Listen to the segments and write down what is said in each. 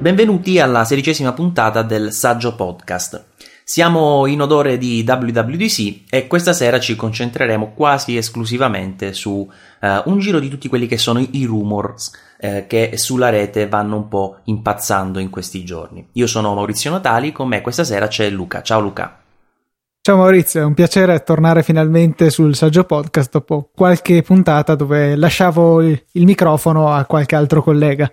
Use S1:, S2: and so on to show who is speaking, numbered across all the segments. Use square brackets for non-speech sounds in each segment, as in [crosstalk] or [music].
S1: Benvenuti alla sedicesima puntata del Saggio Podcast. Siamo in odore di WWDC e questa sera ci concentreremo quasi esclusivamente su uh, un giro di tutti quelli che sono i rumors uh, che sulla rete vanno un po' impazzando in questi giorni. Io sono Maurizio Natali, con me questa sera c'è Luca. Ciao Luca.
S2: Ciao Maurizio, è un piacere tornare finalmente sul Saggio Podcast dopo qualche puntata dove lasciavo il microfono a qualche altro collega.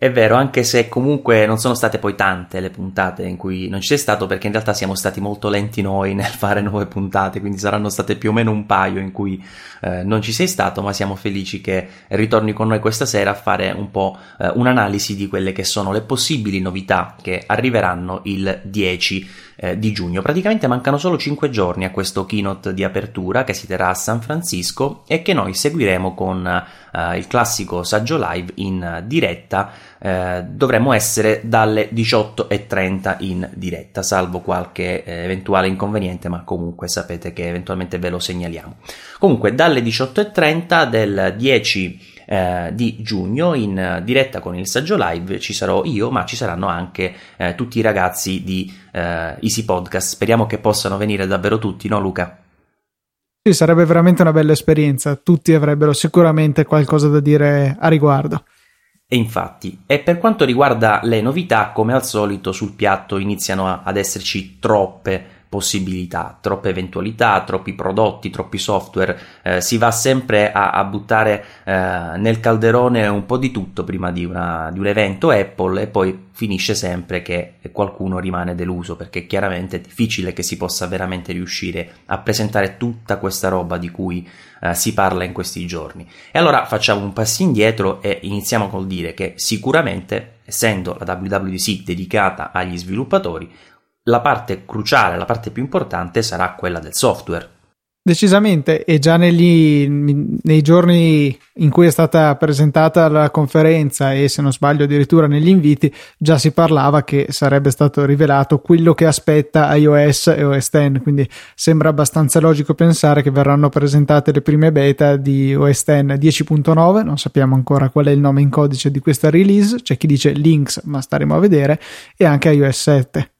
S1: È vero, anche se comunque non sono state poi tante le puntate in cui non ci sei stato, perché in realtà siamo stati molto lenti noi [laughs] nel fare nuove puntate, quindi saranno state più o meno un paio in cui eh, non ci sei stato, ma siamo felici che ritorni con noi questa sera a fare un po' eh, un'analisi di quelle che sono le possibili novità che arriveranno il 10 eh, di giugno. Praticamente mancano solo 5 giorni a questo keynote di apertura che si terrà a San Francisco e che noi seguiremo con eh, il classico saggio live in diretta. Eh, dovremmo essere dalle 18.30 in diretta, salvo qualche eh, eventuale inconveniente, ma comunque sapete che eventualmente ve lo segnaliamo. Comunque, dalle 18.30 del 10 eh, di giugno. In diretta con il saggio live ci sarò io ma ci saranno anche eh, tutti i ragazzi di eh, Easy Podcast. Speriamo che possano venire davvero tutti no Luca?
S2: Sì, sarebbe veramente una bella esperienza. Tutti avrebbero sicuramente qualcosa da dire a riguardo.
S1: E infatti, e per quanto riguarda le novità, come al solito sul piatto iniziano ad esserci troppe possibilità, troppe eventualità, troppi prodotti, troppi software, eh, si va sempre a, a buttare eh, nel calderone un po' di tutto prima di, una, di, un evento Apple e poi finisce sempre che qualcuno rimane deluso perché chiaramente è difficile che si possa veramente riuscire a presentare tutta questa roba di cui eh, si parla in questi giorni. E allora facciamo un passo indietro e iniziamo col dire che sicuramente essendo la WWDC dedicata agli sviluppatori, la parte cruciale, la parte più importante sarà quella del software.
S2: Decisamente, e già negli, nei giorni in cui è stata presentata la conferenza e se non sbaglio addirittura negli inviti, già si parlava che sarebbe stato rivelato quello che aspetta iOS e OS X, quindi sembra abbastanza logico pensare che verranno presentate le prime beta di OS X 10.9, non sappiamo ancora qual è il nome in codice di questa release, c'è chi dice Links, ma staremo a vedere, e anche iOS 7.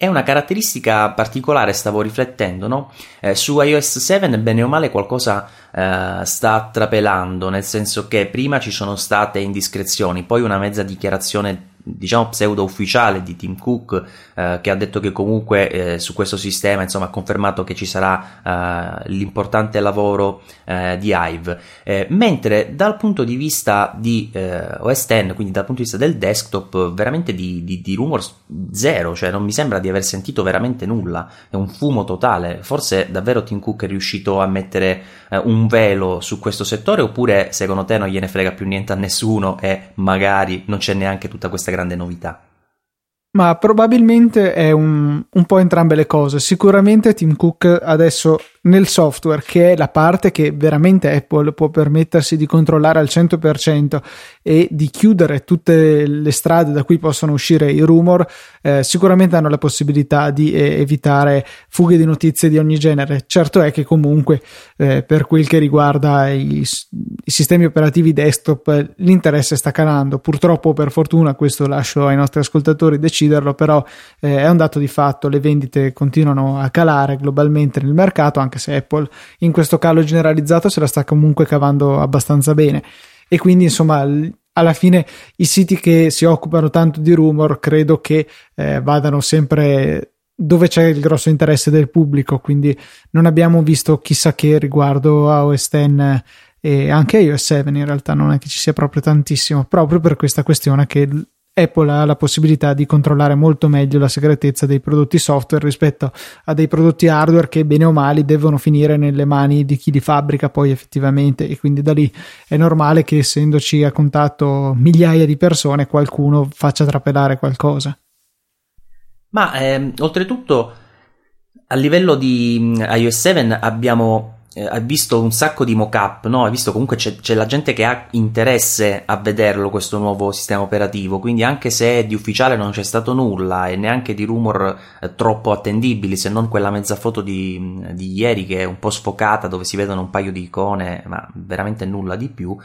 S1: È una caratteristica particolare, stavo riflettendo, no? Eh, su iOS 7 bene o male qualcosa eh, sta trapelando, nel senso che prima ci sono state indiscrezioni, poi una mezza dichiarazione diciamo pseudo ufficiale di Tim Cook eh, che ha detto che comunque eh, su questo sistema insomma ha confermato che ci sarà eh, l'importante lavoro eh, di Hive. Eh, mentre dal punto di vista di eh, OS X quindi dal punto di vista del desktop veramente di, di, di rumors zero cioè non mi sembra di aver sentito veramente nulla è un fumo totale. Forse davvero Tim Cook è riuscito a mettere un velo su questo settore oppure secondo te non gliene frega più niente a nessuno e magari non c'è neanche tutta questa questa grande novità.
S2: Ma probabilmente è un, un, po' entrambe le cose. Sicuramente Tim Cook adesso nel software, che è la parte che veramente Apple può permettersi di controllare al 100% e di chiudere tutte le strade da cui possono uscire i rumor, eh, sicuramente hanno la possibilità di eh, evitare fughe di notizie di ogni genere. Certo è che comunque eh, per quel che riguarda i, i, sistemi operativi desktop l'interesse sta calando. Purtroppo per fortuna questo lascio ai nostri ascoltatori deciderlo, però eh, è un dato di fatto, le vendite continuano a calare globalmente nel mercato anche se Apple in questo calo generalizzato se la sta comunque cavando abbastanza bene. E quindi, insomma, alla fine i siti che si occupano tanto di rumor credo che eh, vadano sempre dove c'è il grosso interesse del pubblico, quindi non abbiamo visto chissà che riguardo a OS X e anche iOS 7 in realtà non è che ci sia proprio tantissimo, proprio per questa questione che Apple ha la possibilità di controllare molto meglio la segretezza dei prodotti software rispetto a dei prodotti hardware che bene o male devono finire nelle mani di chi li fabbrica poi effettivamente e quindi da lì è normale che essendoci a contatto migliaia di persone qualcuno faccia trapelare qualcosa.
S1: Ma ehm, oltretutto a livello di mm, iOS 7 abbiamo eh, hai visto un sacco di mock-up, no? Hai visto comunque c'è, c'è, la gente che ha interesse a vederlo questo nuovo sistema operativo, quindi anche se di ufficiale non c'è stato nulla e neanche di rumor eh, troppo attendibili, se non quella mezza foto di, di, ieri che è un po' sfocata dove si vedono un paio di icone, ma veramente nulla di più,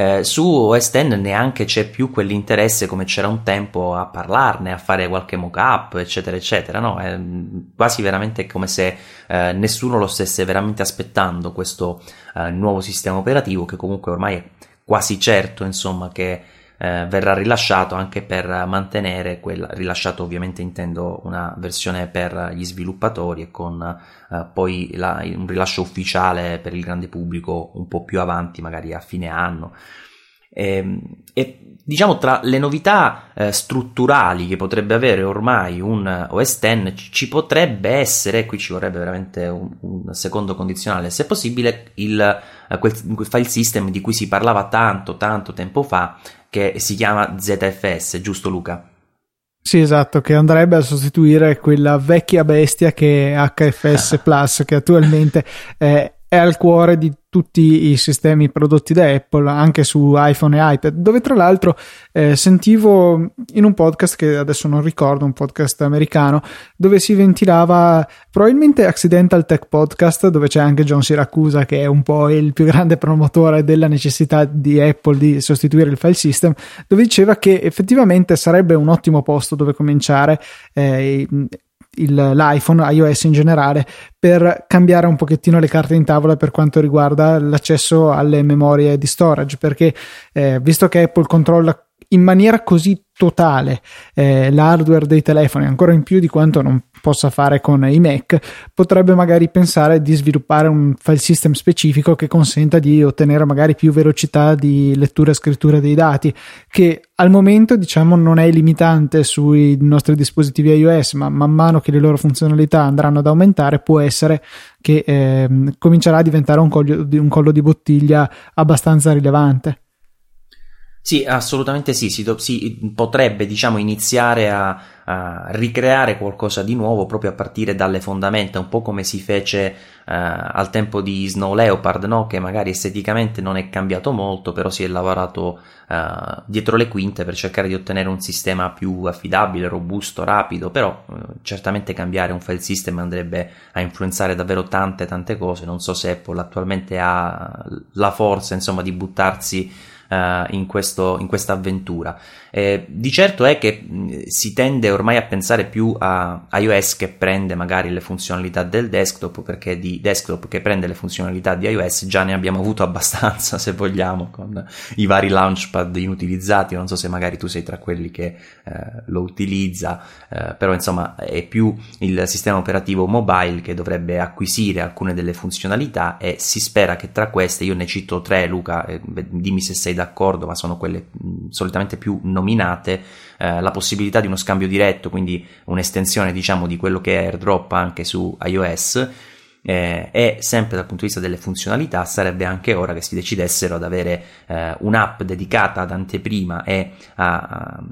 S1: eh, su OS X neanche c'è più quell'interesse come c'era un tempo a parlarne, a fare qualche mock-up, eccetera, eccetera. No? È quasi veramente come se eh, nessuno lo stesse veramente aspettando questo eh, nuovo sistema operativo che comunque ormai è quasi certo, insomma, che eh, verrà rilasciato anche per mantenere quel rilasciato ovviamente intendo una versione per gli sviluppatori e con eh, poi la, un rilascio ufficiale per il grande pubblico un po' più avanti magari a fine anno. E, ehm, e diciamo tra le novità eh, strutturali che potrebbe avere ormai un OS X ci potrebbe essere, qui ci vorrebbe veramente un, un secondo condizionale se possibile, il, eh, quel, quel file system di cui si parlava tanto tanto tempo fa che si chiama ZFS, giusto Luca?
S2: Sì, esatto, che andrebbe a sostituire quella vecchia bestia che è HFS [laughs] Plus, che attualmente è, è al cuore di tutti i sistemi prodotti da Apple anche su iPhone e iPad dove tra l'altro eh, sentivo in un podcast che adesso non ricordo un podcast americano dove si ventilava probabilmente Accidental Tech Podcast dove c'è anche John Siracusa che è un po' il più grande promotore della necessità di Apple di sostituire il file system dove diceva che effettivamente sarebbe un ottimo posto dove cominciare eh, il, l'iPhone, iOS in generale, per cambiare un pochettino le carte in tavola per quanto riguarda l'accesso alle memorie di storage, perché eh, visto che Apple controlla in maniera così totale eh, l'hardware dei telefoni, ancora in più di quanto non possa fare con i Mac, potrebbe magari pensare di sviluppare un file system specifico che consenta di ottenere magari più velocità di lettura e scrittura dei dati, che al momento diciamo non è limitante sui nostri dispositivi iOS, ma man mano che le loro funzionalità andranno ad aumentare, può essere che eh, comincerà a diventare un, coglio, un collo di bottiglia abbastanza rilevante.
S1: Sì, assolutamente sì, si, do- si potrebbe diciamo iniziare a, a, ricreare qualcosa di nuovo proprio a partire dalle fondamenta, un po' come si fece uh, al tempo di Snow Leopard, no? che magari esteticamente non è cambiato molto, però si è lavorato uh, dietro le quinte per cercare di ottenere un sistema più affidabile, robusto, rapido, però uh, certamente cambiare un file system andrebbe a influenzare davvero tante tante cose, non so se Apple attualmente ha la forza insomma di buttarsi in, questo, in questa avventura. Eh, di certo è che mh, si tende ormai a pensare più a iOS che prende magari le funzionalità del desktop, perché di desktop che prende le funzionalità di iOS già ne abbiamo avuto [laughs] abbastanza, se vogliamo, con i vari launchpad inutilizzati. Non so se magari tu sei tra quelli che eh, lo utilizza, eh, però insomma è più il sistema operativo mobile che dovrebbe acquisire alcune delle funzionalità e si spera che tra queste, io ne cito tre, Luca, eh, dimmi se sei d'accordo, ma sono quelle mh, solitamente più nominate, eh, la possibilità di uno scambio diretto, quindi un'estensione diciamo di quello che è AirDrop anche su iOS. Eh, e sempre dal punto di vista delle funzionalità sarebbe anche ora che si decidessero ad avere eh, un'app dedicata ad anteprima e a, a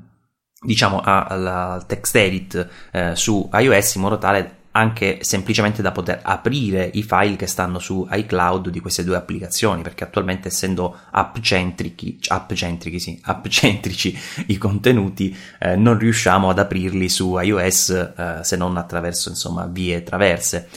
S1: diciamo al text edit eh, su iOS in modo tale anche semplicemente da poter aprire i file che stanno su iCloud di queste due applicazioni, perché attualmente essendo app centrici, app centrici, sì, app centrici i contenuti, eh, non riusciamo ad aprirli su iOS eh, se non attraverso insomma vie traverse.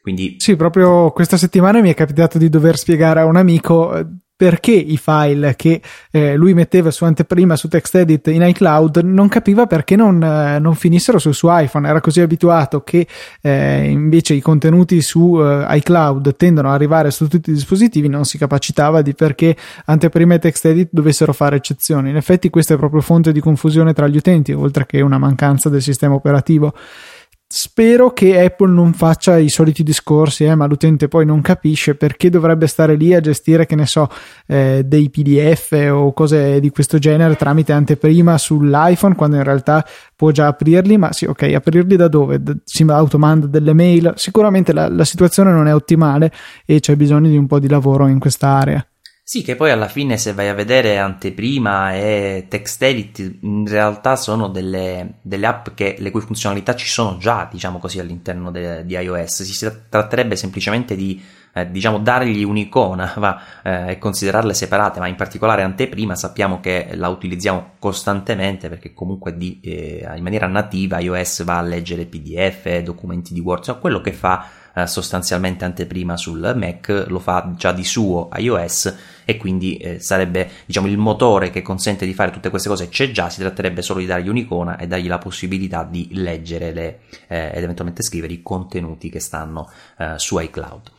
S1: Quindi...
S2: Sì, proprio questa settimana mi è capitato di dover spiegare a un amico eh, perché i file che eh, lui metteva su anteprima su TextEdit in iCloud non capiva perché non, eh, non finissero sul suo iPhone. Era così abituato che eh, invece i contenuti su eh, iCloud tendono ad arrivare su tutti i dispositivi, non si capacitava di perché anteprima e TextEdit dovessero fare eccezioni. In effetti, questa è proprio fonte di confusione tra gli utenti, oltre che una mancanza del sistema operativo. Spero che Apple non faccia i soliti discorsi, eh, ma l'utente poi non capisce perché dovrebbe stare lì a gestire, che ne so, eh, dei PDF o cose di questo genere tramite anteprima sull'iPhone, quando in realtà può già aprirli, ma sì, ok, aprirli da dove? Si automanda delle mail. Sicuramente la, la situazione non è ottimale e c'è bisogno di un po' di lavoro in questa area.
S1: Sì, che poi alla fine se vai a vedere anteprima e text edit in realtà sono delle, delle app che, le cui funzionalità ci sono già, diciamo così, all'interno de, di iOS. Si tratterebbe semplicemente di eh, diciamo dargli un'icona [laughs] va, eh, e considerarle separate, ma in particolare anteprima sappiamo che la utilizziamo costantemente perché comunque di, eh, in maniera nativa iOS va a leggere PDF, documenti di Word, cioè quello che fa eh, sostanzialmente anteprima sul Mac, lo fa già di suo iOS e quindi eh, sarebbe diciamo il motore che consente di fare tutte queste cose c'è già, si tratterebbe solo di dargli un'icona e dargli la possibilità di leggere le, eh, ed eventualmente scrivere i contenuti che stanno eh, su iCloud.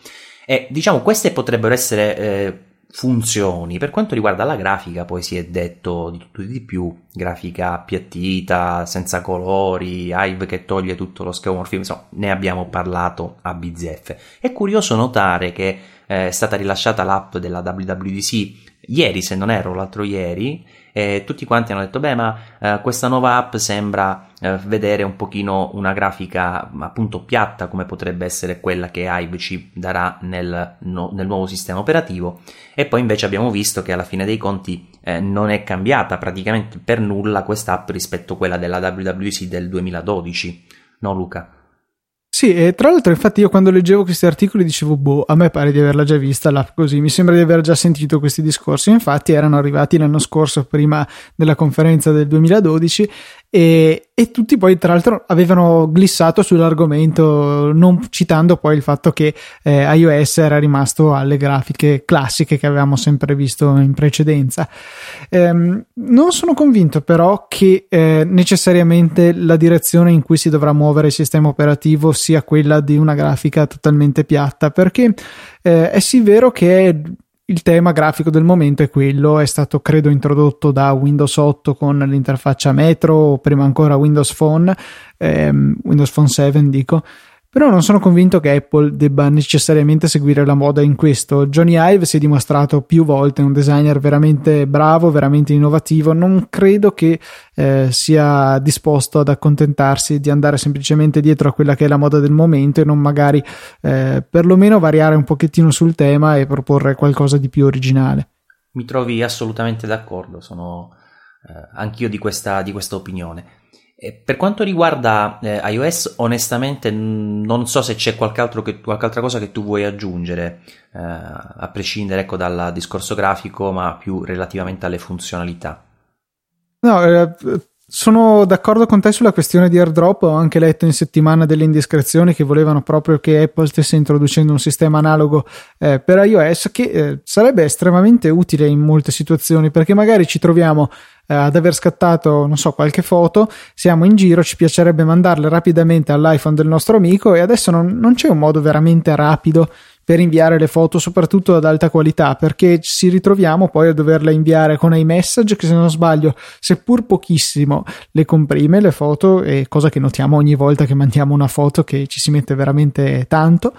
S1: E diciamo queste potrebbero essere eh, funzioni. Per quanto riguarda la grafica, poi si è detto di tutto e di più, grafica appiattita, senza colori, Hive che toglie tutto lo skeuomorfismo, insomma, ne abbiamo parlato a bizzeffe. È curioso notare che eh, è stata rilasciata l'app della WWDC ieri, se non erro, l'altro ieri, e tutti quanti hanno detto, beh, ma eh, questa nuova app sembra eh, vedere un pochino una grafica appunto piatta come potrebbe essere quella che Hive ci darà nel, no, nel nuovo sistema operativo e poi invece abbiamo visto che alla fine dei conti eh, non è cambiata praticamente per nulla questa app rispetto a quella della WWC del 2012, no Luca?
S2: Sì, e tra l'altro, infatti, io quando leggevo questi articoli dicevo, boh, a me pare di averla già vista l'app così, mi sembra di aver già sentito questi discorsi. Infatti, erano arrivati l'anno scorso, prima della conferenza del 2012, e, e, tutti poi tra l'altro avevano glissato sull'argomento non citando poi il fatto che eh, iOS era rimasto alle grafiche classiche che avevamo sempre visto in precedenza. Ehm, non sono convinto però che eh, necessariamente la direzione in cui si dovrà muovere il sistema operativo sia quella di una grafica totalmente piatta perché eh, è sì vero che il tema grafico del momento è quello, è stato credo introdotto da Windows 8 con l'interfaccia Metro o prima ancora Windows Phone, ehm, Windows Phone 7 dico, però non sono convinto che Apple debba necessariamente seguire la moda in questo. Johnny Ive si è dimostrato più volte un designer veramente bravo, veramente innovativo. Non credo che eh, sia disposto ad accontentarsi di andare semplicemente dietro a quella che è la moda del momento e non magari eh, perlomeno variare un pochettino sul tema e proporre qualcosa di più originale.
S1: Mi trovi assolutamente d'accordo, sono eh, anch'io di questa, di questa opinione. Per quanto riguarda eh, iOS, onestamente non so se c'è qualche, che, qualche altra cosa che tu vuoi aggiungere, eh, a prescindere ecco, dal discorso grafico, ma più relativamente alle funzionalità.
S2: No, eh, sono d'accordo con te sulla questione di airdrop. Ho anche letto in settimana delle indiscrezioni che volevano proprio che Apple stesse introducendo un sistema analogo eh, per iOS che eh, sarebbe estremamente utile in molte situazioni perché magari ci troviamo eh, ad aver scattato, non so, qualche foto, siamo in giro, ci piacerebbe mandarle rapidamente all'iPhone del nostro amico e adesso non, non c'è un modo veramente rapido per inviare le foto soprattutto ad alta qualità perché ci ritroviamo poi a doverle inviare con iMessage che se non sbaglio seppur pochissimo le comprime le foto e cosa che notiamo ogni volta che mandiamo una foto che ci si mette veramente tanto.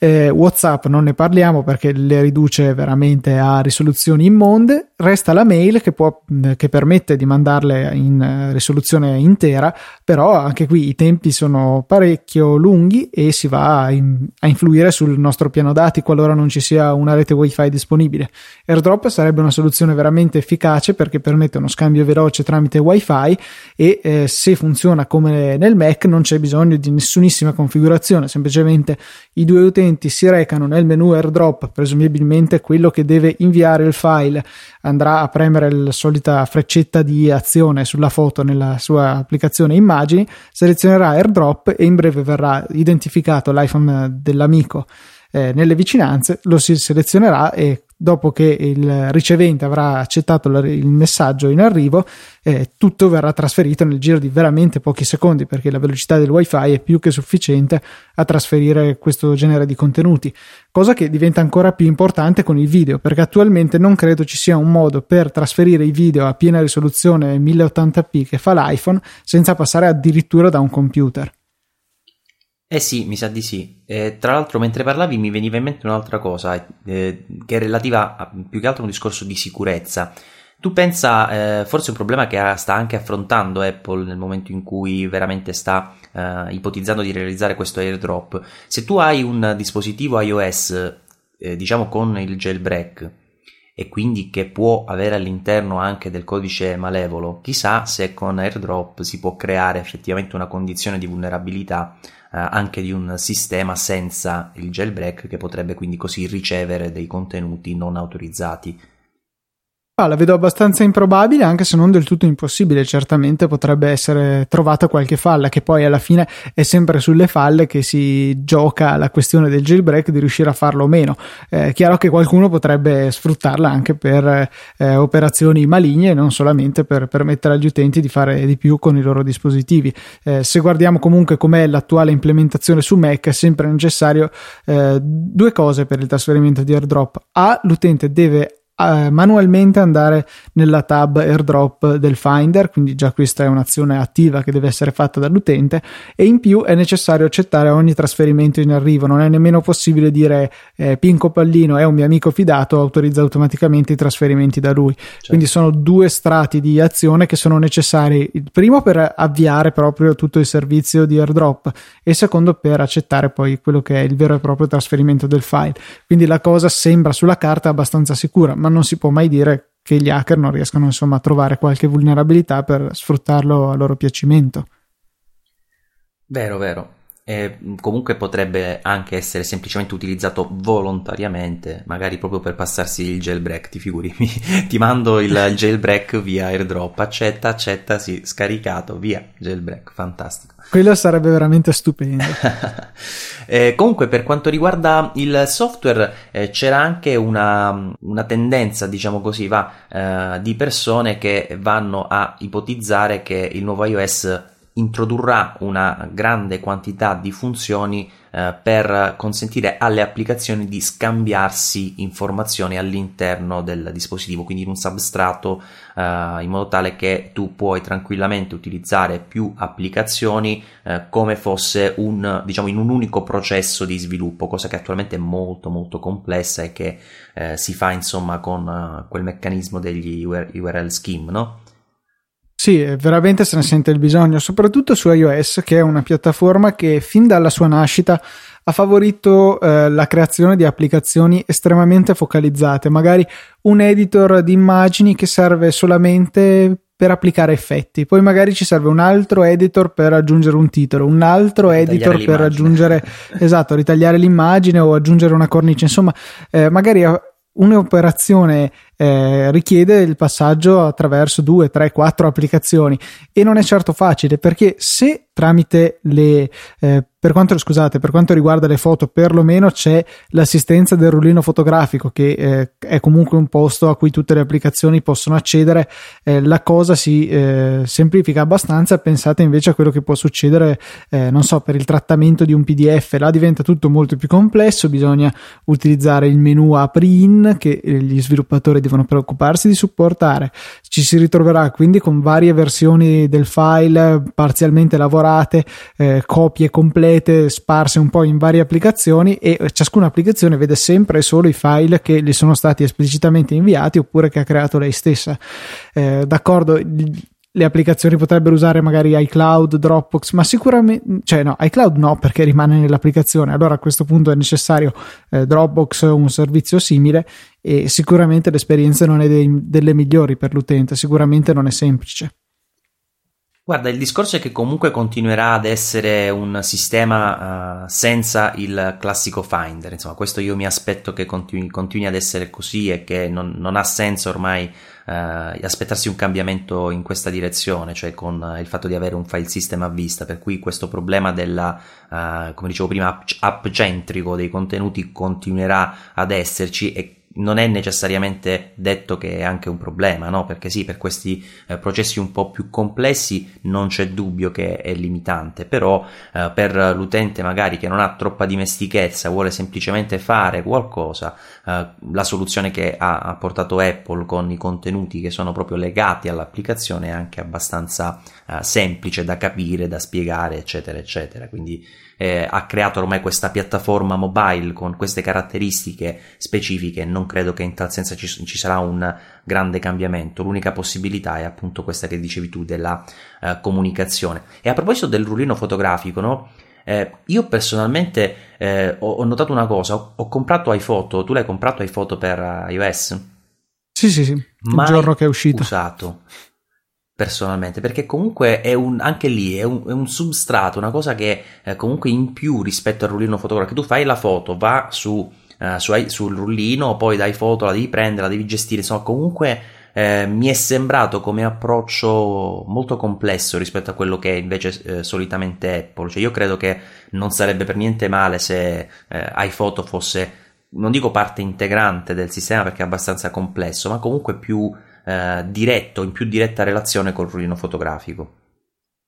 S2: Eh, Whatsapp non ne parliamo perché le riduce veramente a risoluzioni immonde. Resta la mail che, può, che permette di mandarle in risoluzione intera però anche qui i tempi sono parecchio lunghi e si va a, in, a influire sul nostro piano piano dati qualora non ci sia una rete wifi disponibile. AirDrop sarebbe una soluzione veramente efficace perché permette uno scambio veloce tramite wifi e eh, se funziona come nel Mac non c'è bisogno di nessunissima configurazione, semplicemente i due utenti si recano nel menu AirDrop, presumibilmente quello che deve inviare il file andrà a premere la solita freccetta di azione sulla foto nella sua applicazione immagini, selezionerà AirDrop e in breve verrà identificato l'iPhone dell'amico eh, nelle vicinanze, lo si selezionerà e dopo che il ricevente avrà accettato il messaggio in arrivo, eh, tutto verrà trasferito nel giro di veramente pochi secondi perché la velocità del wifi è più che sufficiente a trasferire questo genere di contenuti, cosa che diventa ancora più importante con il video perché attualmente non credo ci sia un modo per trasferire i video a piena risoluzione 1080p che fa l'iPhone senza passare addirittura da un computer.
S1: Eh sì, mi sa di sì. E, tra l'altro, mentre parlavi, mi veniva in mente un'altra cosa, eh, che è relativa a, più che altro a un discorso di sicurezza. Tu pensa, eh, forse un problema che sta anche affrontando Apple nel momento in cui veramente sta eh, ipotizzando di realizzare questo airdrop. Se tu hai un dispositivo iOS, eh, diciamo con il jailbreak, e quindi che può avere all'interno anche del codice malevolo, chissà se con airdrop si può creare effettivamente una condizione di vulnerabilità eh, anche di un sistema senza il jailbreak che potrebbe quindi così ricevere dei contenuti non autorizzati.
S2: Ah, la vedo abbastanza improbabile, anche se non del tutto impossibile. Certamente potrebbe essere trovata qualche falla, che poi alla fine è sempre sulle falle che si gioca la questione del jailbreak di riuscire a farlo o meno. È eh, chiaro che qualcuno potrebbe sfruttarla anche per eh, operazioni maligne, non solamente per permettere agli utenti di fare di più con i loro dispositivi. Eh, se guardiamo comunque com'è l'attuale implementazione su Mac, è sempre necessario eh, due cose per il trasferimento di airdrop. A, l'utente deve eh, manualmente andare nella tab airdrop del Finder, quindi già questa è un'azione attiva che deve essere fatta dall'utente e in più è necessario accettare ogni trasferimento in arrivo, non è nemmeno possibile dire eh, Pinco Pallino è un mio amico fidato, autorizza automaticamente i trasferimenti da lui. Certo. Quindi sono due strati di azione che sono necessari, il primo per avviare proprio tutto il servizio di airdrop e il secondo per accettare poi quello che è il vero e proprio trasferimento del file. Quindi la cosa sembra sulla carta abbastanza sicura, ma non si può mai dire che gli hacker non riescano insomma a trovare qualche vulnerabilità per sfruttarlo a loro piacimento.
S1: Vero, vero. E comunque potrebbe anche essere semplicemente utilizzato volontariamente, magari proprio per passarsi il jailbreak. Ti figuri, [laughs] ti mando il jailbreak via airdrop, accetta, accetta, sì, scaricato, via jailbreak, fantastico.
S2: Quello sarebbe veramente stupendo. [laughs]
S1: eh, comunque, per quanto riguarda il software, eh, c'era anche una, una, tendenza, diciamo così, va, eh, di persone che vanno a ipotizzare che il nuovo iOS introdurrà una grande quantità di funzioni eh, per consentire alle applicazioni di scambiarsi informazioni all'interno del dispositivo, quindi in un substrato eh, in modo tale che tu puoi tranquillamente utilizzare più applicazioni eh, come fosse un diciamo in un unico processo di sviluppo, cosa che attualmente è molto molto complessa e che eh, si fa insomma con uh, quel meccanismo degli URL scheme, no?
S2: Sì, veramente se ne sente il bisogno, soprattutto su iOS, che è una piattaforma che fin dalla sua nascita ha favorito eh, la creazione di applicazioni estremamente focalizzate, magari un editor di immagini che serve solamente per applicare effetti, poi magari ci serve un altro editor per aggiungere un titolo, un altro editor per aggiungere, [laughs] esatto, ritagliare l'immagine o aggiungere una cornice, insomma, eh, magari un'operazione eh, richiede il passaggio attraverso due, tre, quattro applicazioni e non è certo facile perché se tramite le eh, per quanto, scusate, per quanto riguarda le foto, perlomeno c'è l'assistenza del rullino fotografico, che eh, è comunque un posto a cui tutte le applicazioni possono accedere. Eh, la cosa si eh, semplifica abbastanza. Pensate invece a quello che può succedere, eh, non so, per il trattamento di un PDF. Là diventa tutto molto più complesso. Bisogna utilizzare il menu apri in che eh, gli sviluppatori devono preoccuparsi di supportare. Ci si ritroverà quindi con varie versioni del file parzialmente lavorate, eh, copie complete sparse un po' in varie applicazioni e ciascuna applicazione vede sempre e solo i file che gli sono stati esplicitamente inviati oppure che ha creato lei stessa. Eh, d'accordo, le applicazioni potrebbero usare magari iCloud, Dropbox, ma sicuramente, cioè no, iCloud no perché rimane nell'applicazione, allora a questo punto è necessario eh, Dropbox o un servizio simile e sicuramente l'esperienza non è dei, delle migliori per l'utente, sicuramente non è semplice.
S1: Guarda, il discorso è che comunque continuerà ad essere un sistema uh, senza il classico Finder, insomma, questo io mi aspetto che continui, continui ad essere così e che non, non ha senso ormai uh, aspettarsi un cambiamento in questa direzione, cioè con il fatto di avere un file system a vista, per cui questo problema della, come dicevo prima, app centrico dei contenuti continuerà ad esserci e non è necessariamente detto che è anche un problema, no? Perché sì, per questi eh, processi un po' più complessi non c'è dubbio che è limitante, però eh, per l'utente magari che non ha troppa dimestichezza, vuole semplicemente fare qualcosa, eh, la soluzione che ha, ha, portato Apple con i contenuti che sono proprio legati all'applicazione è anche abbastanza eh, semplice da capire, da spiegare, eccetera, eccetera. Quindi eh, ha creato ormai questa piattaforma mobile con queste caratteristiche specifiche, non credo che in tal senso ci, ci sarà un grande cambiamento. L'unica possibilità è appunto questa che dicevi tu della eh, comunicazione. E a proposito del rullino fotografico, no? Eh, io personalmente eh, ho, ho, notato una cosa, ho, ho, comprato iPhoto, tu l'hai comprato iPhoto per uh, iOS?
S2: Sì, sì, sì, il giorno che è uscito.
S1: usato personalmente, perché comunque è un, anche lì è un, è un substrato, una cosa che eh, comunque in più rispetto al rullino fotografico. Tu fai la foto, va su, uh, su, sul rullino, poi dai foto, la devi prendere, la devi gestire, insomma comunque eh, mi è sembrato come approccio molto complesso rispetto a quello che invece eh, solitamente Apple. Cioè, io credo che non sarebbe per niente male se eh, iPhoto fosse, non dico parte integrante del sistema perché è abbastanza complesso, ma comunque più eh, diretto, in più diretta relazione col rullino fotografico.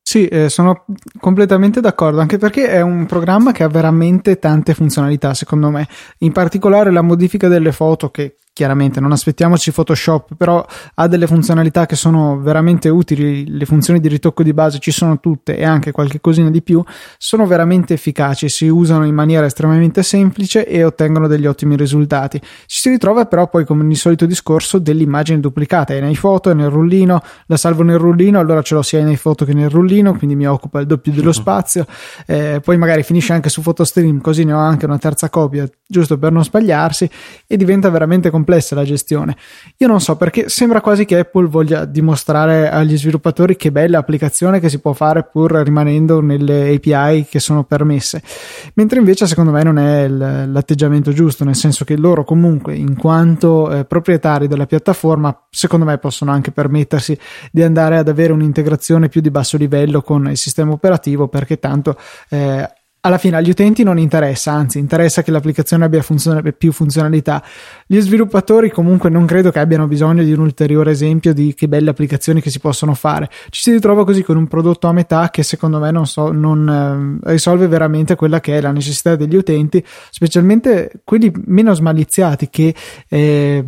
S2: Sì, eh, sono completamente d'accordo, anche perché è un programma che ha veramente tante funzionalità, secondo me. In particolare la modifica delle foto, che chiaramente non aspettiamoci Photoshop, però ha delle funzionalità che sono veramente utili, le funzioni di ritocco di base ci sono tutte e anche qualche cosina di più, sono veramente efficaci, si usano in maniera estremamente semplice e ottengono degli ottimi risultati. Ci si ritrova però poi come nel solito discorso dell'immagine duplicata, è nei foto, è nel rullino, la salvo nel rullino, allora ce l'ho sia nei foto che nel rullino, quindi mi occupa il doppio dello spazio, eh, poi magari finisce anche su PhotoStream, così ne ho anche una terza copia, giusto per non sbagliarsi e diventa veramente complicato complessa la gestione. Io non so perché sembra quasi che Apple voglia dimostrare agli sviluppatori che bella applicazione che si può fare pur rimanendo nelle API che sono permesse, mentre invece secondo me non è l'atteggiamento giusto, nel senso che loro comunque in quanto eh, proprietari della piattaforma secondo me possono anche permettersi di andare ad avere un'integrazione più di basso livello con il sistema operativo perché tanto eh, alla fine agli utenti non interessa, anzi interessa che l'applicazione abbia funzion- più funzionalità. Gli sviluppatori comunque non credo che abbiano bisogno di un ulteriore esempio di che belle applicazioni che si possono fare. Ci si ritrova così con un prodotto a metà che secondo me non, so, non eh, risolve veramente quella che è la necessità degli utenti, specialmente quelli meno smaliziati che eh,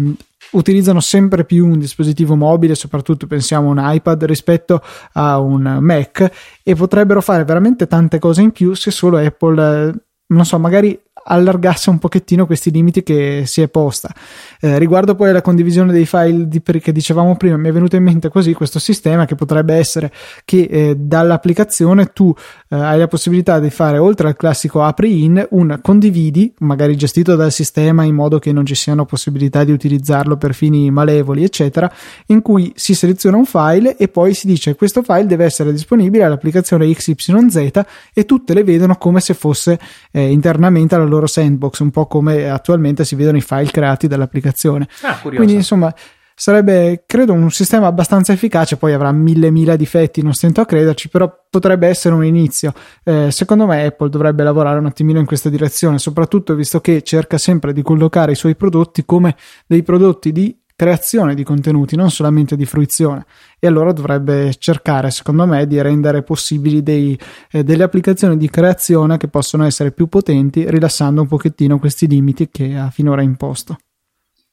S2: utilizzano sempre più un dispositivo mobile, soprattutto pensiamo a un iPad rispetto a un Mac e potrebbero fare veramente tante cose in più se solo Apple, eh, non so, magari allargasse un pochettino questi limiti che si è posta. Eh, riguardo poi alla condivisione dei file di, che dicevamo prima, mi è venuto in mente così questo sistema che potrebbe essere che eh, dall'applicazione tu eh, hai la possibilità di fare oltre al classico apri in un condividi, magari gestito dal sistema in modo che non ci siano possibilità di utilizzarlo per fini malevoli, eccetera, in cui si seleziona un file e poi si dice questo file deve essere disponibile all'applicazione XYZ e tutte le vedono come se fosse eh, internamente alla loro sandbox, un po' come attualmente si vedono i file creati dall'applicazione. Ah, Quindi insomma sarebbe credo un sistema abbastanza efficace poi avrà mille mila difetti non stento a crederci però potrebbe essere un inizio eh, secondo me Apple dovrebbe lavorare un attimino in questa direzione soprattutto visto che cerca sempre di collocare i suoi prodotti come dei prodotti di creazione di contenuti, non solamente di fruizione. E allora dovrebbe cercare, secondo me, di rendere possibili dei, eh, delle applicazioni di creazione che possono essere più potenti, rilassando un pochettino questi limiti che ha finora imposto.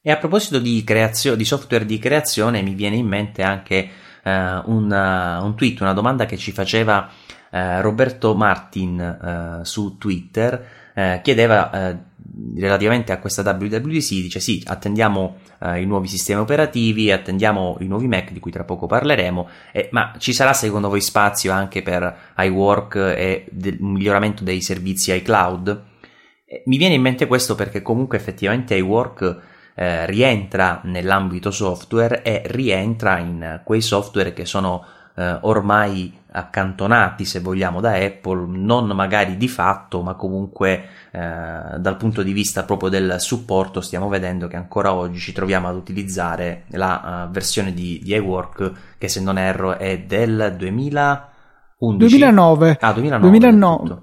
S1: E a proposito di, creazio- di software di creazione, mi viene in mente anche eh, un, uh, un, tweet, una domanda che ci faceva eh, Roberto Martin eh, su Twitter. Eh, chiedeva eh, relativamente a questa WWDC dice sì, attendiamo eh, i nuovi sistemi operativi, attendiamo i nuovi Mac di cui tra poco parleremo, eh, ma ci sarà secondo voi spazio anche per iWork e del miglioramento dei servizi iCloud? Eh, mi viene in mente questo perché comunque effettivamente iWork eh, rientra nell'ambito software e rientra in quei software che sono eh, ormai accantonati, se vogliamo, da Apple, non magari di fatto, ma comunque eh, dal punto di vista proprio del supporto, stiamo vedendo che ancora oggi ci troviamo ad utilizzare la uh, versione di, di iWork che se non erro è del 2011.
S2: 2009.
S1: Ah, 2009.
S2: 2009.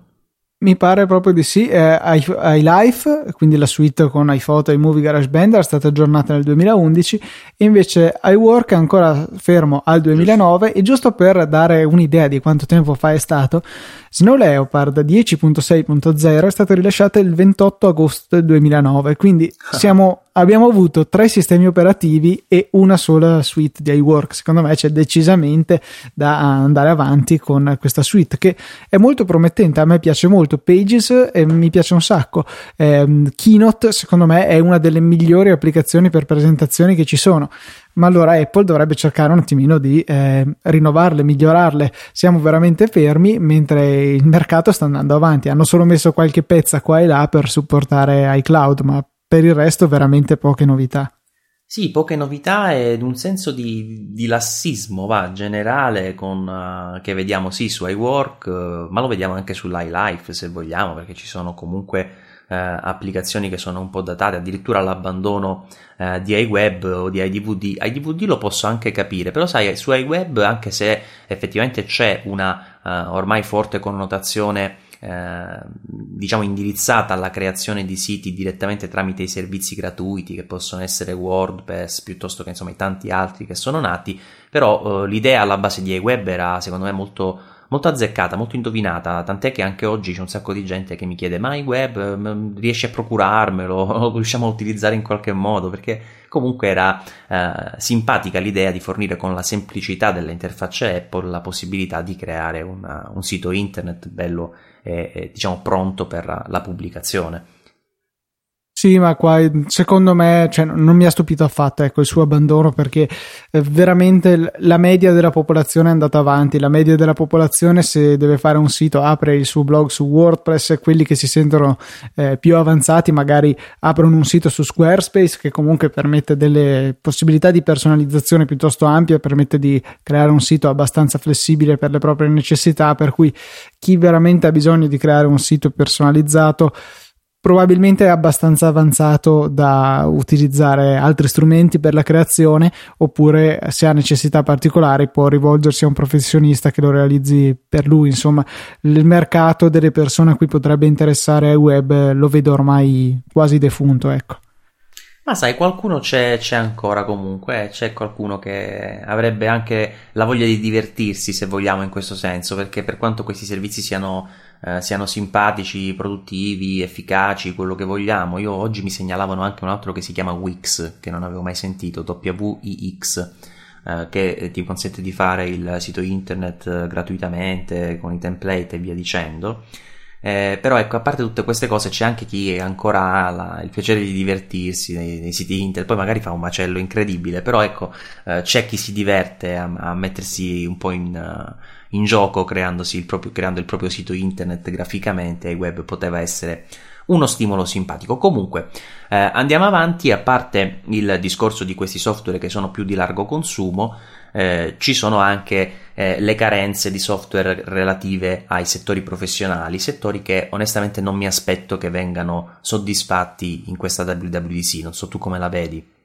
S2: Mi pare proprio di sì. Eh, iLife, quindi la suite con iPhoto e Movie GarageBand, era stata aggiornata nel 2011 e invece iWork è ancora fermo al 2009 e giusto per dare un'idea di quanto tempo fa è stato, Snow Leopard 10.6.0 è stata rilasciata il 28 agosto del 2009, quindi [laughs] siamo abbiamo avuto tre sistemi operativi e una sola suite di iWork. Secondo me c'è decisamente da andare avanti con questa suite che è molto promettente. A me piace molto Pages e mi piace un sacco. Eh, Keynote, secondo me, è una delle migliori applicazioni per presentazioni che ci sono. Ma allora Apple dovrebbe cercare un attimino di eh, rinnovarle, migliorarle. Siamo veramente fermi mentre il mercato sta andando avanti. Hanno solo messo qualche pezza qua e là per supportare iCloud, ma per il resto veramente poche novità.
S1: Sì, poche novità ed un senso di, di lassismo va, generale con, uh, che vediamo sì su iWork, uh, ma lo vediamo anche sull'iLife se vogliamo, perché ci sono comunque eh, applicazioni che sono un po' datate, addirittura l'abbandono eh, di iWeb o di iDVD. iDVD lo posso anche capire, però sai, su iWeb, anche se effettivamente c'è una eh, ormai forte connotazione eh, diciamo indirizzata alla creazione di siti direttamente tramite i servizi gratuiti che possono essere WordPress piuttosto che insomma tanti altri che sono nati però eh, l'idea alla base di iWeb era secondo me molto molto azzeccata, molto indovinata, tant'è che anche oggi c'è un sacco di gente che mi chiede ma iWeb mm, riesci a procurarmelo, [laughs] lo riusciamo a utilizzare in qualche modo, perché comunque era eh, simpatica l'idea di fornire con la semplicità delle interfacce Apple la possibilità di creare una, un sito internet bello e, e diciamo pronto per la pubblicazione.
S2: Sì, ma qua secondo me cioè, non mi ha stupito affatto ecco, il suo abbandono perché eh, veramente la media della popolazione è andata avanti. La media della popolazione, se deve fare un sito, apre il suo blog su WordPress. Quelli che si sentono eh, più avanzati, magari aprono un sito su Squarespace che comunque permette delle possibilità di personalizzazione piuttosto ampie, permette di creare un sito abbastanza flessibile per le proprie necessità. Per cui chi veramente ha bisogno di creare un sito personalizzato probabilmente è abbastanza avanzato da utilizzare altri strumenti per la creazione oppure se ha necessità particolari può rivolgersi a un professionista che lo realizzi per lui. Insomma il mercato delle persone a cui potrebbe interessare il web lo vedo ormai quasi defunto ecco.
S1: Ma sai, qualcuno c'è, c'è, ancora comunque, c'è qualcuno che avrebbe anche la voglia di divertirsi, se vogliamo, in questo senso, perché per quanto questi servizi siano eh, siano simpatici, produttivi, efficaci, quello che vogliamo. Io oggi mi segnalavano anche un altro che si chiama Wix, che non avevo mai sentito, WIX, eh, che ti consente di fare il sito internet eh, gratuitamente con i template e via dicendo. Eh, però ecco, a parte tutte queste cose c'è anche chi ancora ha la, il piacere di divertirsi nei, nei, siti internet, poi magari fa un macello incredibile, però ecco, eh, c'è chi si diverte a, a mettersi un po' in, uh, in gioco il proprio, creando il proprio sito internet graficamente e web poteva essere uno stimolo simpatico. Comunque, eh, andiamo avanti, a parte il discorso di questi software che sono più di largo consumo, eh, ci sono anche eh, le carenze di software relative ai settori professionali, settori che onestamente non mi aspetto che vengano soddisfatti in questa WWDC, non so tu come la vedi.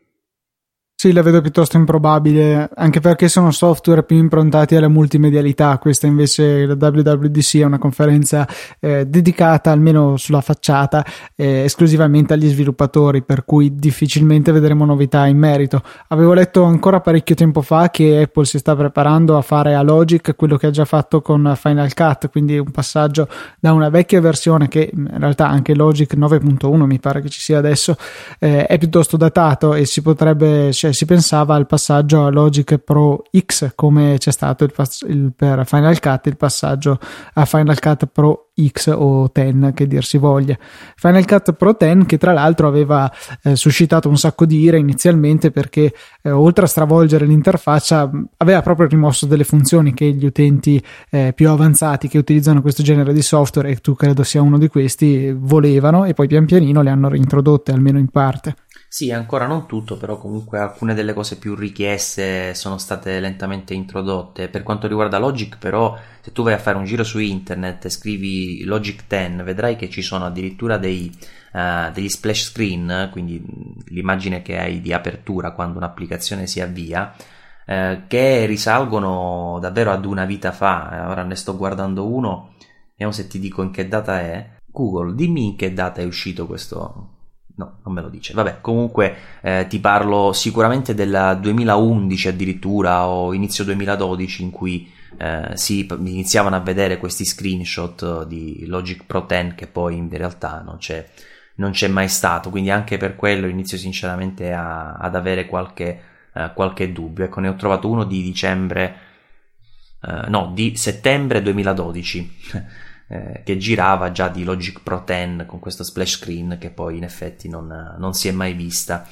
S2: Sì, la vedo piuttosto improbabile, anche perché sono software più improntati alla multimedialità. Questa invece, la WWDC, è una conferenza eh, dedicata, almeno sulla facciata, eh, esclusivamente agli sviluppatori, per cui difficilmente vedremo novità in merito. Avevo letto ancora parecchio tempo fa che Apple si sta preparando a fare a Logic quello che ha già fatto con Final Cut, quindi un passaggio da una vecchia versione che in realtà anche Logic 9.1 mi pare che ci sia adesso, eh, è piuttosto datato e si potrebbe... Cioè, si pensava al passaggio a Logic Pro X come c'è stato il, il, per Final Cut il passaggio a Final Cut Pro X o 10 che dir si voglia. Final Cut Pro 10 che tra l'altro aveva eh, suscitato un sacco di ira inizialmente perché eh, oltre a stravolgere l'interfaccia aveva proprio rimosso delle funzioni che gli utenti eh, più avanzati che utilizzano questo genere di software e tu credo sia uno di questi volevano e poi pian pianino le hanno reintrodotte almeno in parte
S1: sì, ancora non tutto, però comunque alcune delle cose più richieste sono state lentamente introdotte. Per quanto riguarda Logic, però, se tu vai a fare un giro su internet e scrivi Logic 10, vedrai che ci sono addirittura dei, uh, degli splash screen, quindi l'immagine che hai di apertura quando un'applicazione si avvia, uh, che risalgono davvero ad una vita fa. Ora ne sto guardando uno, vediamo se ti dico in che data è. Google, dimmi in che data è uscito questo, No, non me lo dice. Vabbè, comunque eh, ti parlo sicuramente del 2011 addirittura o inizio 2012 in cui eh, si iniziavano a vedere questi screenshot di Logic Pro 10 che poi in realtà non c'è, non c'è mai stato. Quindi anche per quello inizio sinceramente a, ad avere qualche, eh, qualche dubbio. Ecco, ne ho trovato uno di dicembre, eh, no, di settembre 2012. Eh, che girava già di Logic Pro 10 con questo splash screen che poi in effetti non, non si è mai vista.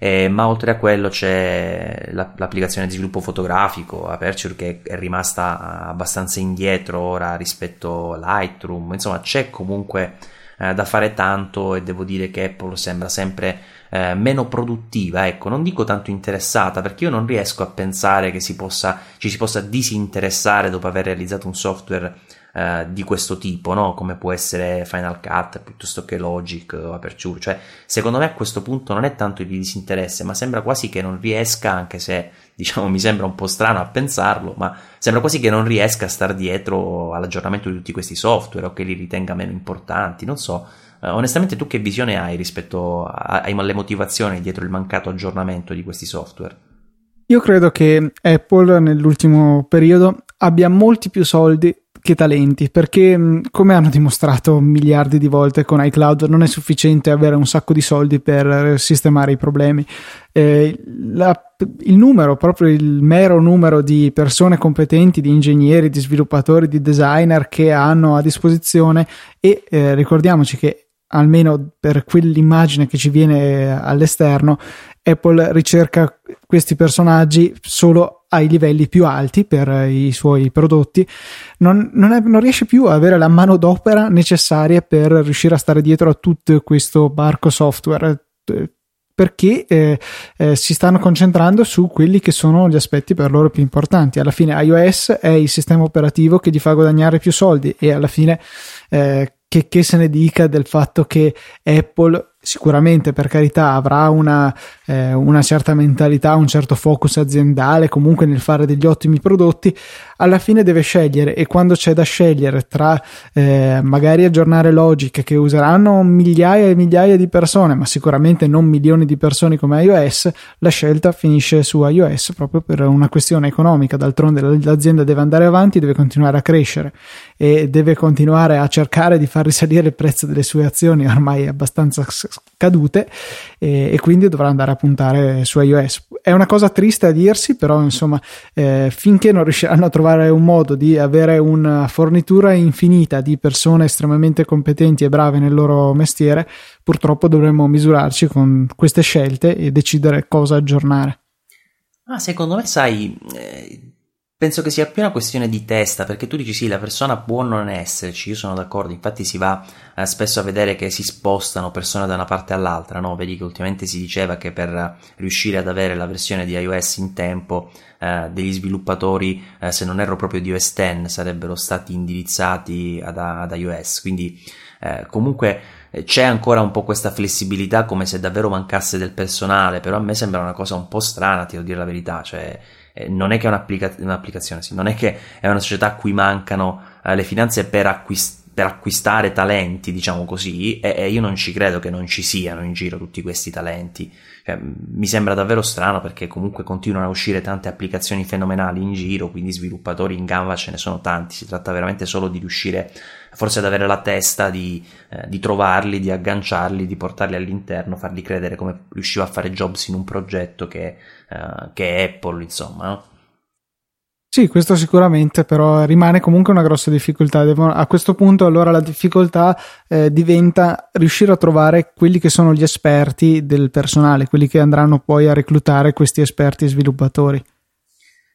S1: Eh, ma oltre a quello c'è la, l'applicazione di sviluppo fotografico Aperture che è rimasta abbastanza indietro ora rispetto a Lightroom, insomma c'è comunque eh, da fare tanto e devo dire che Apple sembra sempre eh, meno produttiva, ecco, non dico tanto interessata perché io non riesco a pensare che si possa, ci si possa disinteressare dopo aver realizzato un software eh, di questo tipo, no? come può essere Final Cut piuttosto che Logic o Aperture. Cioè, secondo me a questo punto non è tanto di disinteresse, ma sembra quasi che non riesca, anche se [laughs] diciamo mi sembra un po' strano a pensarlo, ma sembra quasi che non riesca a star dietro all'aggiornamento di tutti questi software o che li ritenga meno importanti, non so. Uh, onestamente tu che visione hai rispetto a, alle motivazioni dietro il mancato aggiornamento di questi software?
S2: Io credo che Apple nell'ultimo periodo abbia molti più soldi che talenti, perché come hanno dimostrato miliardi di volte con iCloud, non è sufficiente avere un sacco di soldi per sistemare i problemi. Eh, la, il numero, proprio il mero numero di persone competenti, di ingegneri, di sviluppatori, di designer che hanno a disposizione e eh, ricordiamoci che almeno per quell'immagine che ci viene all'esterno, Apple ricerca questi personaggi solo ai livelli più alti per i suoi prodotti, non, non, è, non, riesce più a avere la manodopera necessaria per riuscire a stare dietro a tutto questo barco software perché eh, eh, si stanno concentrando su quelli che sono gli aspetti per loro più importanti. Alla fine iOS è il sistema operativo che gli fa guadagnare più soldi e alla fine eh, che, che, se ne dica del fatto che Apple sicuramente per carità avrà una, eh, una, certa mentalità, un certo focus aziendale comunque nel fare degli ottimi prodotti, alla fine deve scegliere e quando c'è da scegliere tra eh, magari aggiornare Logic che useranno migliaia e migliaia di persone, ma sicuramente non milioni di persone come iOS, la scelta finisce su iOS proprio per una questione economica, d'altronde l'azienda deve andare avanti, deve continuare a crescere e deve continuare a cercare di far risalire il prezzo delle sue azioni ormai abbastanza cadute e, e, quindi dovrà andare a puntare su iOS. È una cosa triste a dirsi, però insomma, eh, finché non riusciranno a trovare un modo di avere una fornitura infinita di persone estremamente competenti e brave nel loro mestiere, purtroppo dovremmo misurarci con queste scelte e decidere cosa aggiornare.
S1: Ah, secondo me, sai, eh, Penso che sia più una questione di testa, perché tu dici sì, la persona può non esserci, io sono d'accordo, infatti si va eh, spesso a vedere che si spostano persone da una parte all'altra, no? Vedi che ultimamente si diceva che per riuscire ad avere la versione di iOS in tempo, eh, degli sviluppatori, eh, se non erro proprio di OS X, sarebbero stati indirizzati ad, ad iOS, quindi eh, comunque eh, c'è ancora un po' questa flessibilità come se davvero mancasse del personale, però a me sembra una cosa un po' strana, ti devo dire la verità, cioè eh, non è che è un'applica- un'applicazione, sì, non è che è una società a cui mancano eh, le finanze per, acquist- per, acquistare talenti, diciamo così, e-, e, io non ci credo che non ci siano in giro tutti questi talenti. Cioè, mi sembra davvero strano perché comunque continuano a uscire tante applicazioni fenomenali in giro, quindi sviluppatori in gamba ce ne sono tanti, si tratta veramente solo di riuscire forse ad avere la testa di, eh, di, trovarli, di agganciarli, di portarli all'interno, farli credere come riusciva a fare Jobs in un progetto che, eh, che è Apple, insomma, no?
S2: Sì, questo sicuramente, però rimane comunque una grossa difficoltà. a questo punto allora la difficoltà eh, diventa riuscire a trovare quelli che sono gli esperti del personale, quelli che andranno poi a reclutare questi esperti sviluppatori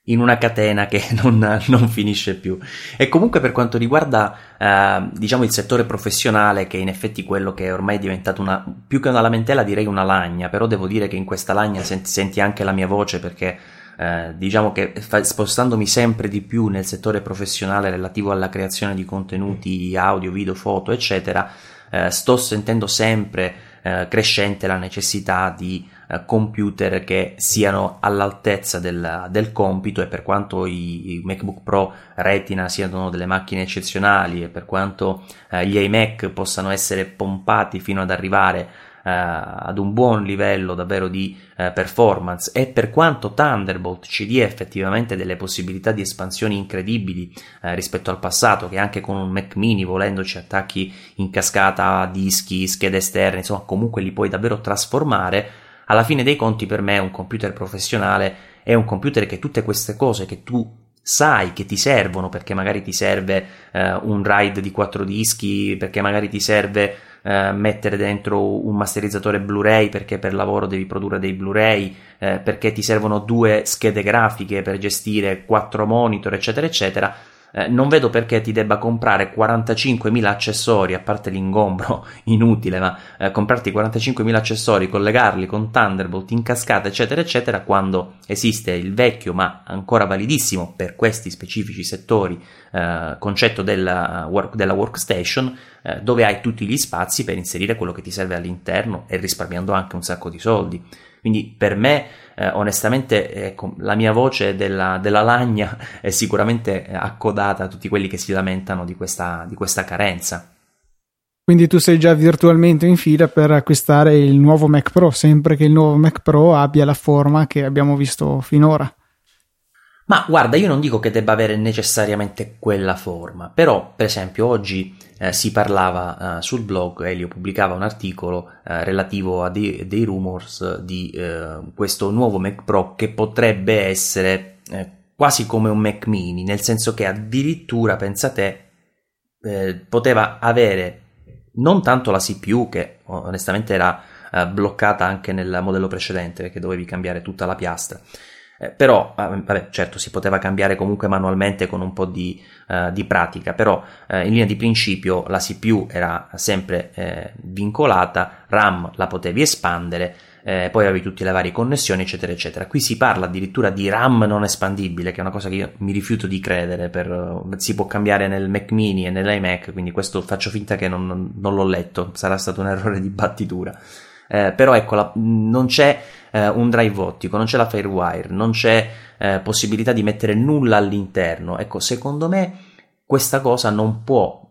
S1: in una catena che [laughs] non, non, finisce più. E comunque per quanto riguarda eh, diciamo il settore professionale, che in effetti è quello che è ormai diventato una, più che una lamentela direi una lagna, però devo dire che in questa lagna senti, senti anche la mia voce perché eh, diciamo che spostandomi sempre di più nel settore professionale relativo alla creazione di contenuti audio, video, foto, eccetera, eh, sto sentendo sempre eh, crescente la necessità di computer che siano all'altezza del, del, compito e per quanto i, i, MacBook Pro Retina siano delle macchine eccezionali e per quanto eh, gli iMac possano essere pompati fino ad arrivare eh, ad un buon livello davvero di eh, performance e per quanto Thunderbolt ci dia effettivamente delle possibilità di espansioni incredibili eh, rispetto al passato che anche con un Mac mini volendoci attacchi in cascata dischi, schede esterne insomma comunque li puoi davvero trasformare alla fine dei conti per me un computer professionale è un computer che tutte queste cose che tu sai che ti servono perché magari ti serve eh, un RAID di 4 dischi, perché magari ti serve eh, mettere dentro un masterizzatore Blu-ray perché per lavoro devi produrre dei Blu-ray, eh, perché ti servono due schede grafiche per gestire quattro monitor, eccetera, eccetera. Eh, non vedo perché ti debba comprare 45.000 accessori, a parte l'ingombro [laughs] inutile, ma eh, comprarti 45.000 accessori, collegarli con Thunderbolt in cascata, eccetera, eccetera, quando esiste il vecchio ma ancora validissimo per questi specifici settori eh, concetto della, work, della workstation, eh, dove hai tutti gli spazi per inserire quello che ti serve all'interno e risparmiando anche un sacco di soldi. Quindi per me, eh, onestamente, ecco, la mia voce della, della, lagna è sicuramente accodata a tutti quelli che si lamentano di questa, di questa carenza.
S2: Quindi tu sei già virtualmente in fila per acquistare il nuovo Mac Pro, sempre che il nuovo Mac Pro abbia la forma che abbiamo visto finora.
S1: Ma guarda, io non dico che debba avere necessariamente quella forma, però per esempio oggi eh, si parlava eh, sul blog, Elio pubblicava un articolo eh, relativo a dei, dei rumors di eh, questo nuovo Mac Pro che potrebbe essere eh, quasi come un Mac mini, nel senso che addirittura, pensa te, eh, poteva avere non tanto la CPU che onestamente era bloccata anche nel modello precedente perché dovevi cambiare tutta la piastra eh, però, eh, vabbè, certo, si poteva cambiare comunque manualmente con un po' di, uh, di pratica, però uh, in linea di principio la CPU era sempre uh, vincolata, RAM la potevi espandere, poi avevi tutte le varie connessioni, eccetera, eccetera. Qui si parla addirittura di RAM non espandibile, che è una cosa che io mi rifiuto di credere, per, si può cambiare nel Mac mini e nell'iMac, quindi questo faccio finta che non, non l'ho letto, sarà stato un errore di battitura. Però ecco, la, non c'è eh, un drive ottico, non c'è la Firewire, non c'è eh, possibilità di mettere nulla all'interno. Ecco, secondo me questa cosa non può,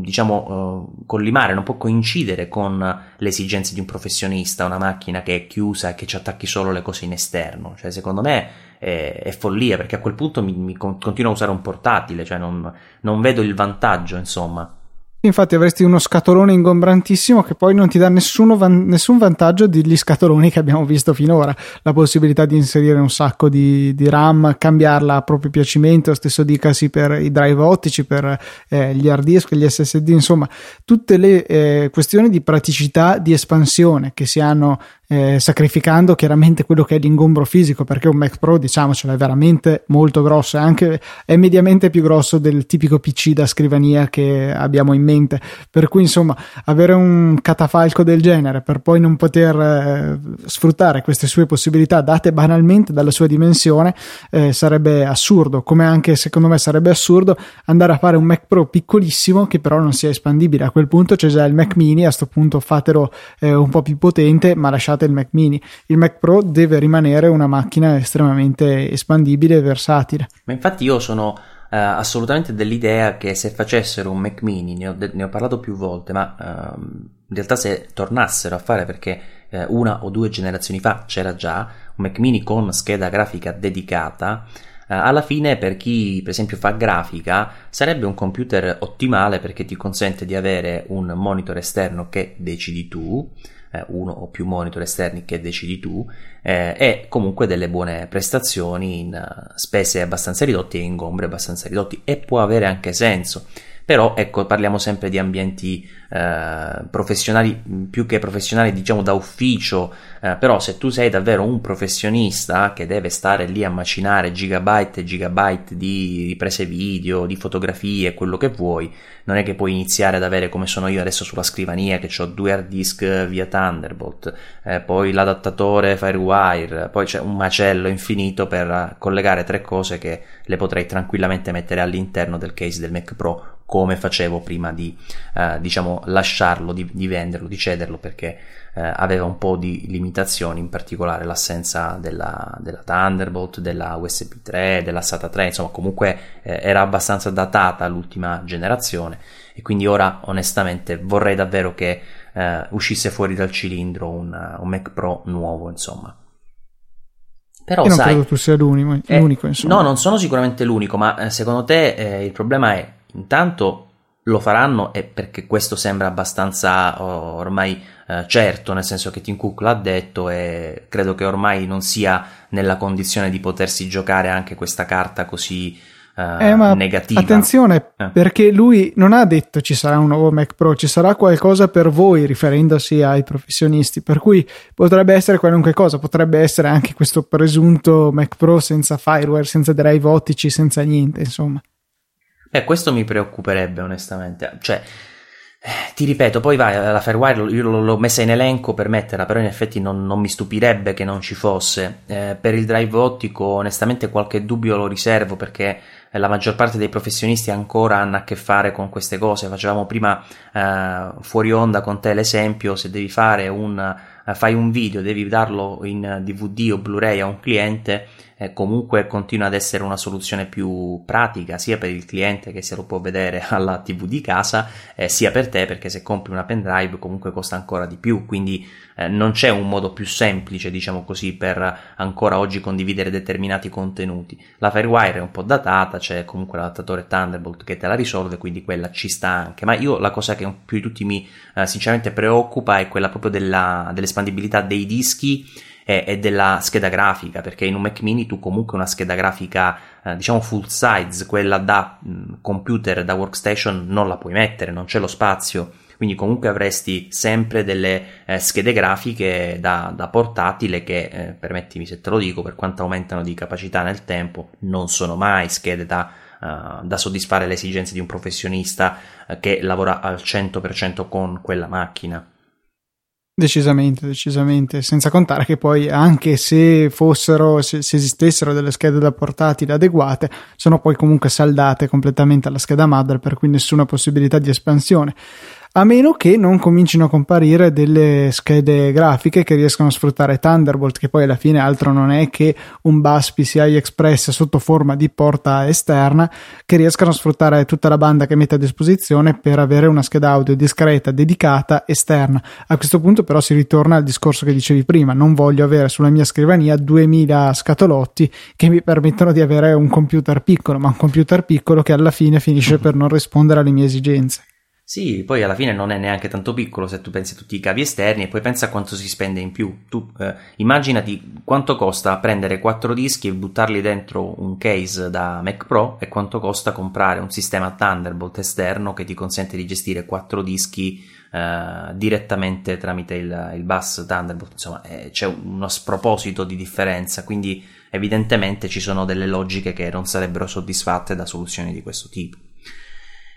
S1: diciamo, uh, collimare, non può coincidere con le esigenze di un professionista, una macchina che è chiusa e che ci attacchi solo le cose in esterno. Cioè, secondo me è, è follia, perché a quel punto mi, mi continuo a usare un portatile, cioè non, non vedo il vantaggio, insomma.
S2: Infatti avresti uno scatolone ingombrantissimo che poi non ti dà van- nessun vantaggio degli scatoloni che abbiamo visto finora. La possibilità di inserire un sacco di, di RAM, cambiarla a proprio piacimento, stesso dicasi per i drive ottici, per eh, gli hard disk, gli SSD, insomma, tutte le eh, questioni di praticità, di espansione che si hanno eh, sacrificando chiaramente quello che è l'ingombro fisico, perché un Mac Pro, diciamocelo, è veramente molto grosso, è anche è mediamente più grosso del tipico PC da scrivania che abbiamo in mente. Per cui, insomma, avere un catafalco del genere per poi non poter eh, sfruttare queste sue possibilità date banalmente dalla sua dimensione eh, sarebbe assurdo, come anche secondo me sarebbe assurdo andare a fare un Mac Pro piccolissimo che però non sia espandibile. A quel punto c'è già il Mac mini, a questo punto fatelo eh, un po' più potente, ma lasciate il Mac mini. Il Mac Pro deve rimanere una macchina estremamente espandibile e versatile.
S1: Ma infatti io sono uh, assolutamente dell'idea che se facessero un Mac mini, ne ho, ne ho parlato più volte, ma uh, in realtà se tornassero a fare perché uh, una o due generazioni fa c'era già un Mac mini con scheda grafica dedicata, alla fine per chi per esempio fa grafica sarebbe un computer ottimale perché ti consente di avere un monitor esterno che decidi tu eh, uno o più monitor esterni che decidi tu eh, e comunque delle buone prestazioni in uh, spese abbastanza ridotte e ingombri abbastanza ridotti e può avere anche senso però ecco parliamo sempre di ambienti eh, professionali più che professionali diciamo da ufficio. Eh, però se tu sei davvero un professionista che deve stare lì a macinare gigabyte e gigabyte di riprese video di fotografie quello che vuoi non è che puoi iniziare ad avere come sono io adesso sulla scrivania che ho due hard disk via Thunderbolt eh, poi l'adattatore Firewire poi c'è un macello infinito per collegare tre cose che le potrei tranquillamente mettere all'interno del case del Mac Pro come facevo prima di eh, diciamo lasciarlo, di, di, venderlo, di cederlo perché eh, aveva un po' di limitazioni, in particolare l'assenza della, della Thunderbolt, della USB 3, della SATA 3, insomma comunque eh, era abbastanza datata l'ultima generazione e quindi ora onestamente vorrei davvero che eh, uscisse fuori dal cilindro un, un Mac Pro nuovo insomma.
S2: Però, Io non sai, credo tu sia l'unico,
S1: eh,
S2: l'unico insomma.
S1: No, non sono sicuramente l'unico, ma eh, secondo te il problema è Intanto lo faranno e perché questo sembra abbastanza oh, ormai eh, certo, nel senso che Tim Cook l'ha detto e credo che ormai non sia nella condizione di potersi giocare anche questa carta così eh, eh, ma negativa.
S2: Attenzione, eh. perché lui non ha detto ci sarà un nuovo Mac Pro, ci sarà qualcosa per voi riferendosi ai professionisti, per cui potrebbe essere qualunque cosa, potrebbe essere anche questo presunto Mac Pro senza fireware, senza drive ottici, senza niente, insomma.
S1: Eh, questo mi preoccuperebbe onestamente. Cioè, eh, ti ripeto, poi vai, la Firewire io l'ho messa in elenco per metterla, però in effetti non, non mi stupirebbe che non ci fosse. Eh, per il drive ottico, onestamente, qualche dubbio lo riservo perché eh, la maggior parte dei professionisti ancora hanno a che fare con queste cose. Facevamo prima eh, fuori onda con te l'esempio: se devi fare un, eh, fai un video, devi darlo in DVD o Blu-ray a un cliente eh, comunque continua ad essere una soluzione più pratica sia per il cliente che se lo può vedere [laughs] alla TV di casa, eh, sia per te perché se compri una pendrive comunque costa ancora di più, quindi eh, non c'è un modo più semplice, diciamo così, per ancora oggi condividere determinati contenuti. La Firewire è un po' datata, c'è comunque l'adattatore Thunderbolt che te la risolve, quindi quella ci sta anche, ma io la cosa che più di tutti mi eh, sinceramente preoccupa è quella proprio della, dell'espandibilità dei dischi e, e, della scheda grafica, perché in un Mac mini tu comunque una scheda grafica, eh, diciamo full size, quella da mh, computer, da workstation, non la puoi mettere, non c'è lo spazio. Quindi comunque avresti sempre delle eh, schede grafiche da, da portatile che, eh, permettimi se te lo dico, per quanto aumentano di capacità nel tempo, non sono mai schede da, uh, da soddisfare le esigenze di un professionista uh, che lavora al 100% con quella macchina.
S2: Decisamente, decisamente, senza contare che poi anche se fossero, se, se, esistessero delle schede da portatile adeguate, sono poi comunque saldate completamente alla scheda madre, per cui nessuna possibilità di espansione a meno che non comincino a comparire delle schede grafiche che riescano a sfruttare Thunderbolt, che poi alla fine altro non è che un bus PCI Express sotto forma di porta esterna, che riescano a sfruttare tutta la banda che mette a disposizione per avere una scheda audio discreta, dedicata, esterna. A questo punto però si ritorna al discorso che dicevi prima, non voglio avere sulla mia scrivania 2000 scatolotti che mi permettono di avere un computer piccolo, ma un computer piccolo che alla fine finisce per non rispondere alle mie esigenze.
S1: Sì, poi alla fine non è neanche tanto piccolo se tu pensi a tutti i cavi esterni e poi pensa a quanto si spende in più. Tu eh, immaginati quanto costa prendere quattro dischi e buttarli dentro un case da Mac Pro e quanto costa comprare un sistema Thunderbolt esterno che ti consente di gestire quattro dischi eh, direttamente tramite il, il bus Thunderbolt. Insomma, eh, c'è uno sproposito di differenza, quindi evidentemente ci sono delle logiche che non sarebbero soddisfatte da soluzioni di questo tipo.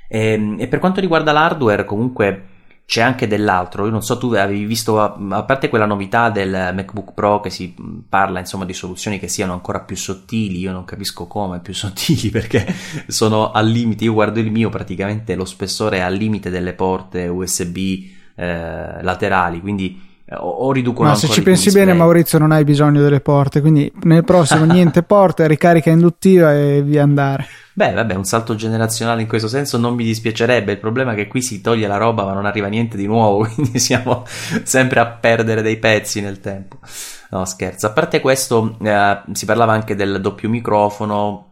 S1: E, ehm, e per quanto riguarda l'hardware, comunque c'è anche dell'altro. Io non so, tu avevi visto, a parte quella novità del MacBook Pro che si parla insomma di soluzioni che siano ancora più sottili. Io non capisco come più [laughs] sottili perché sono al limite. Io guardo il mio, praticamente lo spessore è al limite delle porte USB eh, laterali, quindi o riducono
S2: ma se ci pensi bene Maurizio non hai bisogno delle porte quindi nel prossimo [laughs] niente porte ricarica induttiva e via andare.
S1: Beh vabbè un salto generazionale in questo senso non mi dispiacerebbe il problema è che qui si toglie la roba ma non arriva niente di nuovo [laughs] quindi siamo sempre a perdere dei pezzi nel tempo. No scherzo. A parte questo eh, si parlava anche del doppio microfono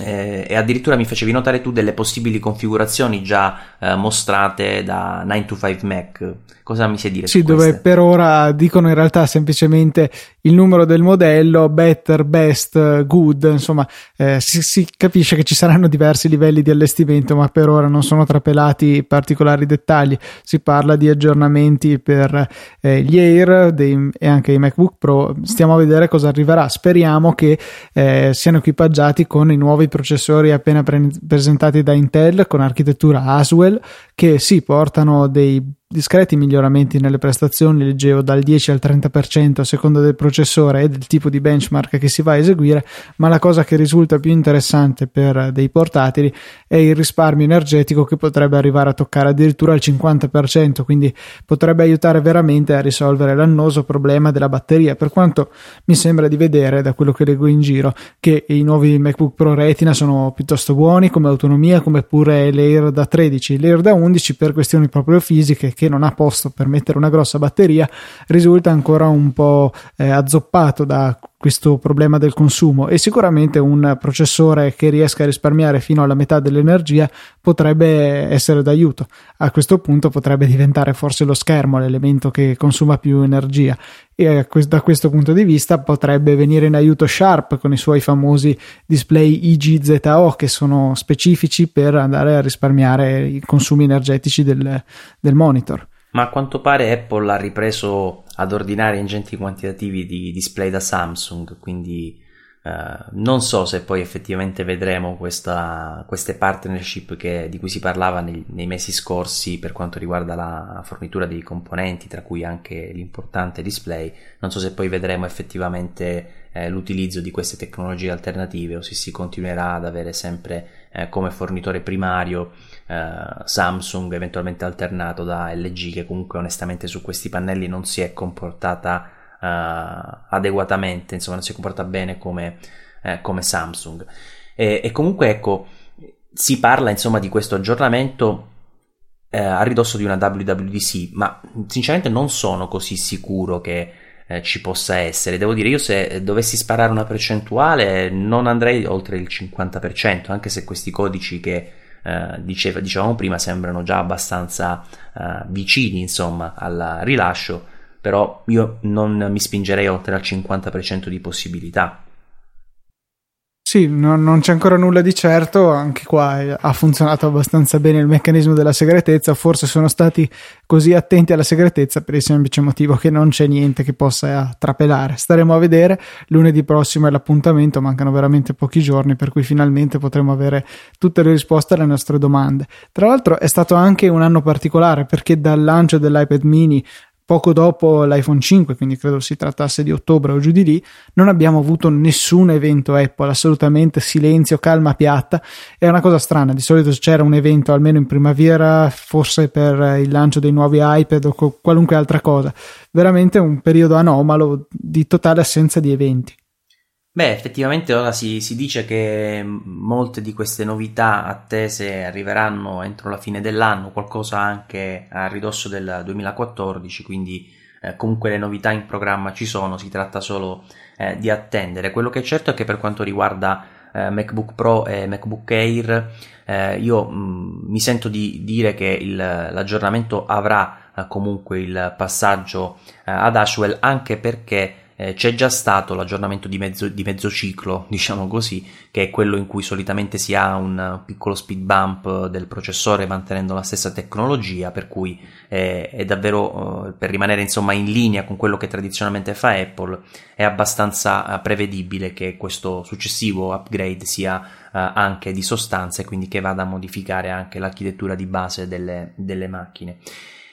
S1: eh, e addirittura mi facevi notare tu delle possibili configurazioni già eh, mostrate da 9to5 Mac. Cosa mi sai dire?
S2: Sì, dove per ora dicono in realtà semplicemente il numero del modello, better, best, good, insomma, eh, si, si, capisce che ci saranno diversi livelli di allestimento, ma per ora non sono trapelati particolari dettagli. Si parla di aggiornamenti per eh, gli Air dei, e anche i MacBook Pro. Stiamo a vedere cosa arriverà. Speriamo che eh, siano equipaggiati con i nuovi processori appena pre- presentati da Intel con architettura Aswell che sì, portano dei discreti miglioramenti nelle prestazioni, leggevo dal 10 al 30% a seconda del processore e del tipo di benchmark che si va a eseguire, ma la cosa che risulta più interessante per dei portatili è il risparmio energetico che potrebbe arrivare a toccare addirittura il 50%, quindi potrebbe aiutare veramente a risolvere l'annoso problema della batteria, per quanto mi sembra di vedere da quello che leggo in giro che i nuovi MacBook Pro Retina sono piuttosto buoni come autonomia, come pure l'Air da 13, l'Air da 11 per questioni proprio fisiche che non ha posto per mettere una grossa batteria, risulta ancora un po' eh, azzoppato da questo problema del consumo e sicuramente un processore che riesca a risparmiare fino alla metà dell'energia potrebbe essere d'aiuto. A questo punto potrebbe diventare forse lo schermo l'elemento che consuma più energia e da questo punto di vista potrebbe venire in aiuto Sharp con i suoi famosi display IGZO che sono specifici per andare a risparmiare i consumi energetici del, del monitor.
S1: Ma a quanto pare Apple ha ripreso ad ordinare ingenti quantitativi di display da Samsung, quindi Uh, non so se poi effettivamente vedremo questa, queste partnership che, di cui si parlava nei, nei, mesi scorsi per quanto riguarda la fornitura dei componenti, tra cui anche l'importante display. Non so se poi vedremo effettivamente eh, l'utilizzo di queste tecnologie alternative o se si continuerà ad avere sempre eh, come fornitore primario eh, Samsung, eventualmente alternato da LG, che comunque onestamente su questi pannelli non si è comportata uh, adeguatamente, insomma non si comporta bene come, eh, come Samsung. E, e, comunque ecco, si parla insomma di questo aggiornamento eh, a ridosso di una WWDC, ma sinceramente non sono così sicuro che eh, ci possa essere. Devo dire, io se dovessi sparare una percentuale non andrei oltre il 50%, anche se questi codici che eh, diceva, dicevamo prima sembrano già abbastanza eh, vicini insomma al rilascio però io non mi spingerei oltre al 50% di possibilità.
S2: Sì, non, non, c'è ancora nulla di certo, anche qua ha funzionato abbastanza bene il meccanismo della segretezza, forse sono stati così attenti alla segretezza per il semplice motivo che non c'è niente che possa trapelare. Staremo a vedere, lunedì prossimo è l'appuntamento, mancano veramente pochi giorni per cui finalmente potremo avere tutte le risposte alle nostre domande. Tra l'altro è stato anche un anno particolare perché dal lancio dell'iPad mini poco dopo l'iPhone 5, quindi credo si trattasse di ottobre o giù di lì, non abbiamo avuto nessun evento Apple, assolutamente silenzio, calma piatta. È una cosa strana, di solito c'era un evento almeno in primavera, forse per il lancio dei nuovi iPad o qualunque altra cosa. Veramente un periodo anomalo di totale assenza di eventi.
S1: Beh, effettivamente ora si, si, dice che molte di queste novità attese arriveranno entro la fine dell'anno, qualcosa anche a ridosso del 2014, quindi eh, comunque le novità in programma ci sono, si tratta solo eh, di attendere. Quello che è certo è che per quanto riguarda eh, MacBook Pro e MacBook Air, eh, io mh, mi sento di dire che il, l'aggiornamento avrà eh, comunque il passaggio eh, ad Ashwell anche perché eh, c'è già stato l'aggiornamento di mezzo, di mezzo, ciclo, [laughs] diciamo così, che è quello in cui solitamente si ha un piccolo speed bump del processore mantenendo la stessa tecnologia, per cui eh, è davvero, eh, per rimanere insomma in linea con quello che tradizionalmente fa Apple, è abbastanza eh, prevedibile che questo successivo upgrade sia eh, anche di sostanza e quindi che vada a modificare anche l'architettura di base delle, delle macchine.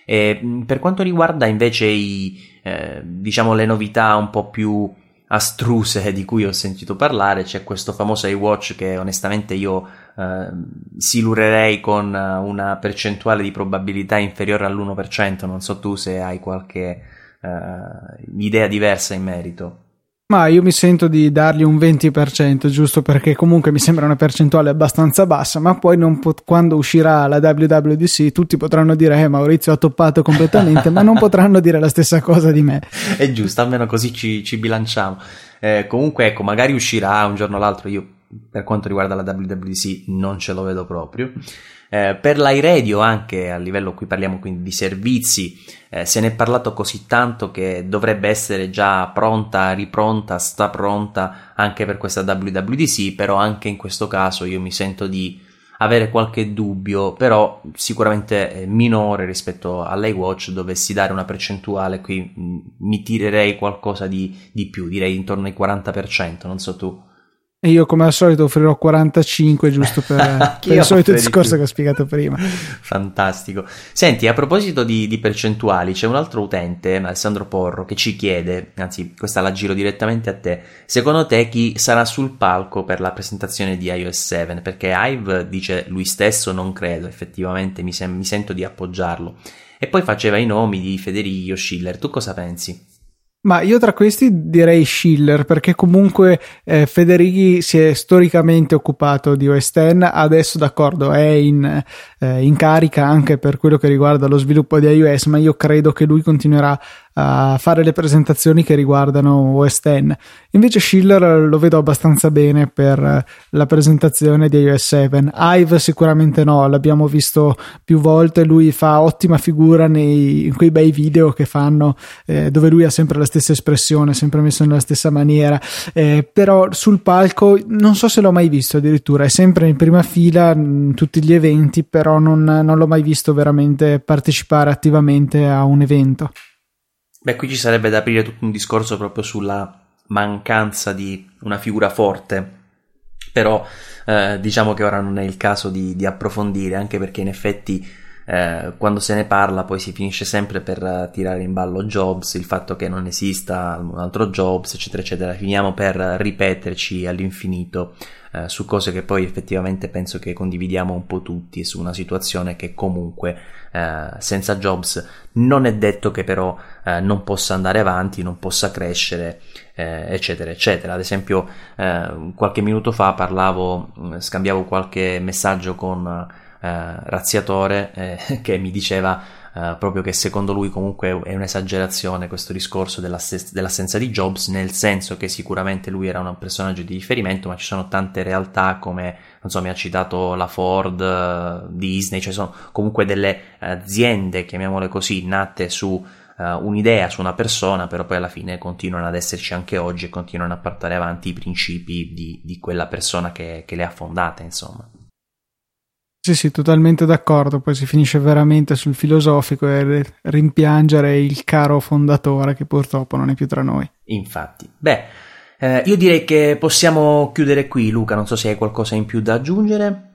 S1: E, per quanto riguarda invece i, eh, diciamo le novità un po' più astruse di cui ho sentito parlare, c'è questo famoso iWatch che onestamente io eh, silurerei con una percentuale di probabilità inferiore all'1%, non so tu se hai qualche eh, idea diversa in merito.
S2: Ma io mi sento di dargli un 20%, giusto perché comunque mi sembra una percentuale abbastanza bassa, ma poi pot- quando uscirà la WWDC tutti potranno dire eh Maurizio ha toppato completamente, ma non potranno dire la stessa cosa di me. [laughs]
S1: È giusto, almeno così ci, ci bilanciamo. Eh, comunque ecco, magari uscirà un giorno o l'altro, io per quanto riguarda la WWDC non ce lo vedo proprio. Eh, per l'iRadio anche a livello qui parliamo quindi di servizi eh, se ne è parlato così tanto che dovrebbe essere già pronta, ripronta, sta pronta anche per questa WWDC però anche in questo caso io mi sento di avere qualche dubbio però sicuramente minore rispetto all'iWatch dovessi dare una percentuale qui mm, mi tirerei qualcosa di, di più direi intorno ai 40% non so tu
S2: e io come al solito offrirò 45 giusto per, [laughs] per il solito discorso che ho spiegato prima.
S1: Fantastico. Senti, a proposito di, di, percentuali, c'è un altro utente, Alessandro Porro, che ci chiede, anzi questa la giro direttamente a te, secondo te chi sarà sul palco per la presentazione di iOS 7? Perché Ive dice lui stesso non credo, effettivamente mi, sem- mi sento di appoggiarlo. E poi faceva i nomi di Federico Schiller, tu cosa pensi?
S2: Ma io tra questi direi Schiller, perché comunque eh, Federighi si è storicamente occupato di OS X, adesso d'accordo è in, eh, in carica anche per quello che riguarda lo sviluppo di iOS, ma io credo che lui continuerà a fare le presentazioni che riguardano OS X. Invece Schiller lo vedo abbastanza bene per la presentazione di iOS 7. Ive sicuramente no, l'abbiamo visto più volte, lui fa ottima figura nei, in quei bei video che fanno eh, dove lui ha sempre la stessa espressione, sempre messo nella stessa maniera, eh, però sul palco non so se l'ho mai visto addirittura, è sempre in prima fila in tutti gli eventi, però non, non l'ho mai visto veramente partecipare attivamente a un evento.
S1: Beh, qui ci sarebbe da aprire tutto un discorso proprio sulla mancanza di una figura forte, però eh, diciamo che ora non è il caso di, di approfondire, anche perché in effetti eh, quando se ne parla poi si finisce sempre per tirare in ballo Jobs, il fatto che non esista un altro Jobs, eccetera, eccetera. Finiamo per ripeterci all'infinito eh, su cose che poi effettivamente penso che condividiamo un po' tutti, su una situazione che comunque eh, senza Jobs non è detto che però eh, non possa andare avanti, non possa crescere, eh, eccetera, eccetera. Ad esempio, eh, qualche minuto fa parlavo, mm, scambiavo qualche messaggio con razziatore [laughs] che mi diceva eh, proprio che secondo lui comunque è un'esagerazione questo discorso dell'ass- dell'assenza di Jobs, nel senso che sicuramente lui era un personaggio di riferimento, ma ci sono tante realtà come, non so, mi ha citato la Ford, Disney, cioè sono comunque delle aziende, chiamiamole così, nate su Uh, un'idea su una persona, però poi alla fine continuano ad esserci anche oggi e continuano a portare avanti i principi di, di quella persona che, che, le ha fondate, insomma.
S2: Sì, sì, totalmente d'accordo. Poi si finisce veramente sul filosofico e rimpiangere il caro fondatore che purtroppo non è più tra noi.
S1: Infatti. Beh, eh, io direi che possiamo chiudere qui, Luca. Non so se hai qualcosa in più da aggiungere.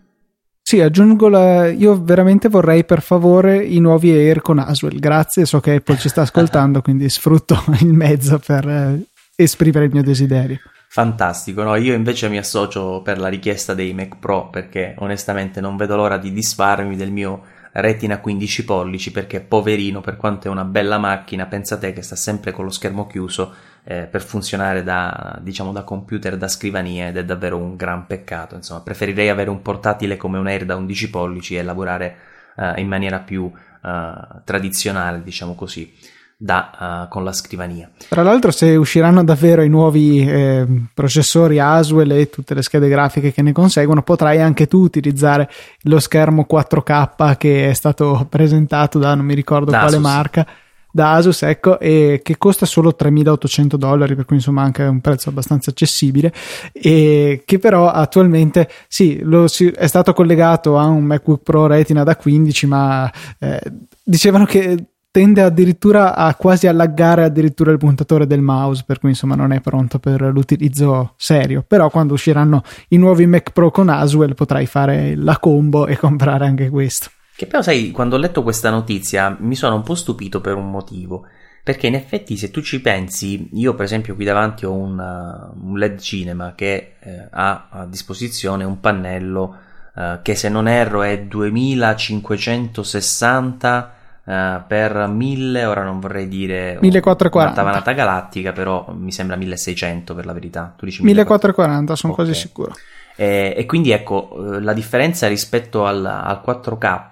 S2: Sì, aggiungo la... io veramente vorrei per favore i nuovi Air con Aswell. Grazie, so che Apple ci sta ascoltando, [laughs] quindi sfrutto il mezzo per eh, esprimere il mio desiderio.
S1: Fantastico, no? Io invece mi associo per la richiesta dei Mac Pro perché onestamente non vedo l'ora di disfarmi del mio retina 15 pollici perché poverino per quanto è una bella macchina pensate che sta sempre con lo schermo chiuso eh, per funzionare da diciamo da computer da scrivania ed è davvero un gran peccato insomma preferirei avere un portatile come un Air da 11 pollici e lavorare eh, in maniera più eh, tradizionale diciamo così da, uh, con la scrivania.
S2: Tra l'altro, se usciranno davvero i nuovi eh, processori Aswell e tutte le schede grafiche che ne conseguono, potrai anche tu utilizzare lo schermo 4K che è stato presentato da non mi ricordo da quale Asus. marca. Da Asus, ecco, e che costa solo 3.800 dollari, per cui insomma anche un prezzo abbastanza accessibile. E che però attualmente sì, lo, si, è stato collegato a un MacBook Pro Retina da 15, ma eh, dicevano che tende addirittura a quasi allaggare addirittura il puntatore del mouse, per cui insomma non è pronto per l'utilizzo serio. Però quando usciranno i nuovi Mac Pro con Aswell potrai fare la combo e comprare anche questo.
S1: Che però sai, quando ho letto questa notizia mi sono un po' stupito per un motivo. Perché in effetti se tu ci pensi, io per esempio qui davanti ho un, uh, un LED cinema che eh, ha a disposizione un pannello uh, che se non erro è 2560 Uh, per 1000, ora non vorrei dire
S2: 1440
S1: una tavanata galattica, però mi sembra 1600 per la verità.
S2: Tu dici 1440, sono okay. quasi sicuro.
S1: E, e, quindi ecco, eh, la differenza rispetto al, al 4K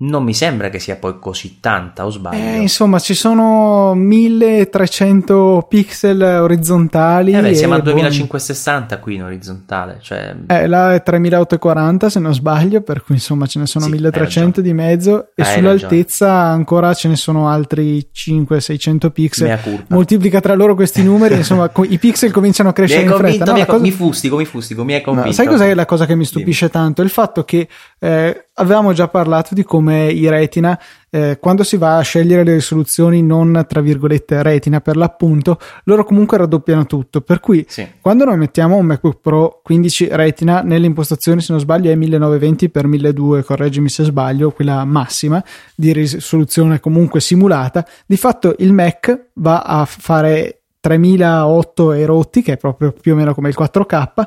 S1: non mi sembra che sia poi così tanta, o sbaglio?
S2: Eh, insomma, ci sono 1300 pixel orizzontali.
S1: Eh beh, siamo a 2560 bon... qui in orizzontale. Cioè...
S2: Eh, là è 3840 se non sbaglio, per cui insomma ce ne sono sì, 1300 di mezzo e hai sull'altezza ragione. ancora ce ne sono altri 500-600 pixel. Moltiplica tra loro questi numeri, [laughs] insomma, i pixel cominciano a crescere in fretta.
S1: No, mi, cosa... mi fustico, mi fustico, mi hai convinto. No,
S2: sai cos'è la cosa che mi stupisce Dimmi. tanto? Il fatto che eh, avevamo già parlato di come i retina, eh, quando si va a scegliere le risoluzioni non tra virgolette retina per l'appunto, loro comunque raddoppiano tutto. Per cui sì. quando noi mettiamo un MacBook Pro 15 retina, nelle impostazioni, se non sbaglio, è 1920 x 1200, correggimi se sbaglio, quella massima di risoluzione comunque simulata, di fatto il Mac va a fare 3008 e rotti, che è proprio più o meno come il 4K,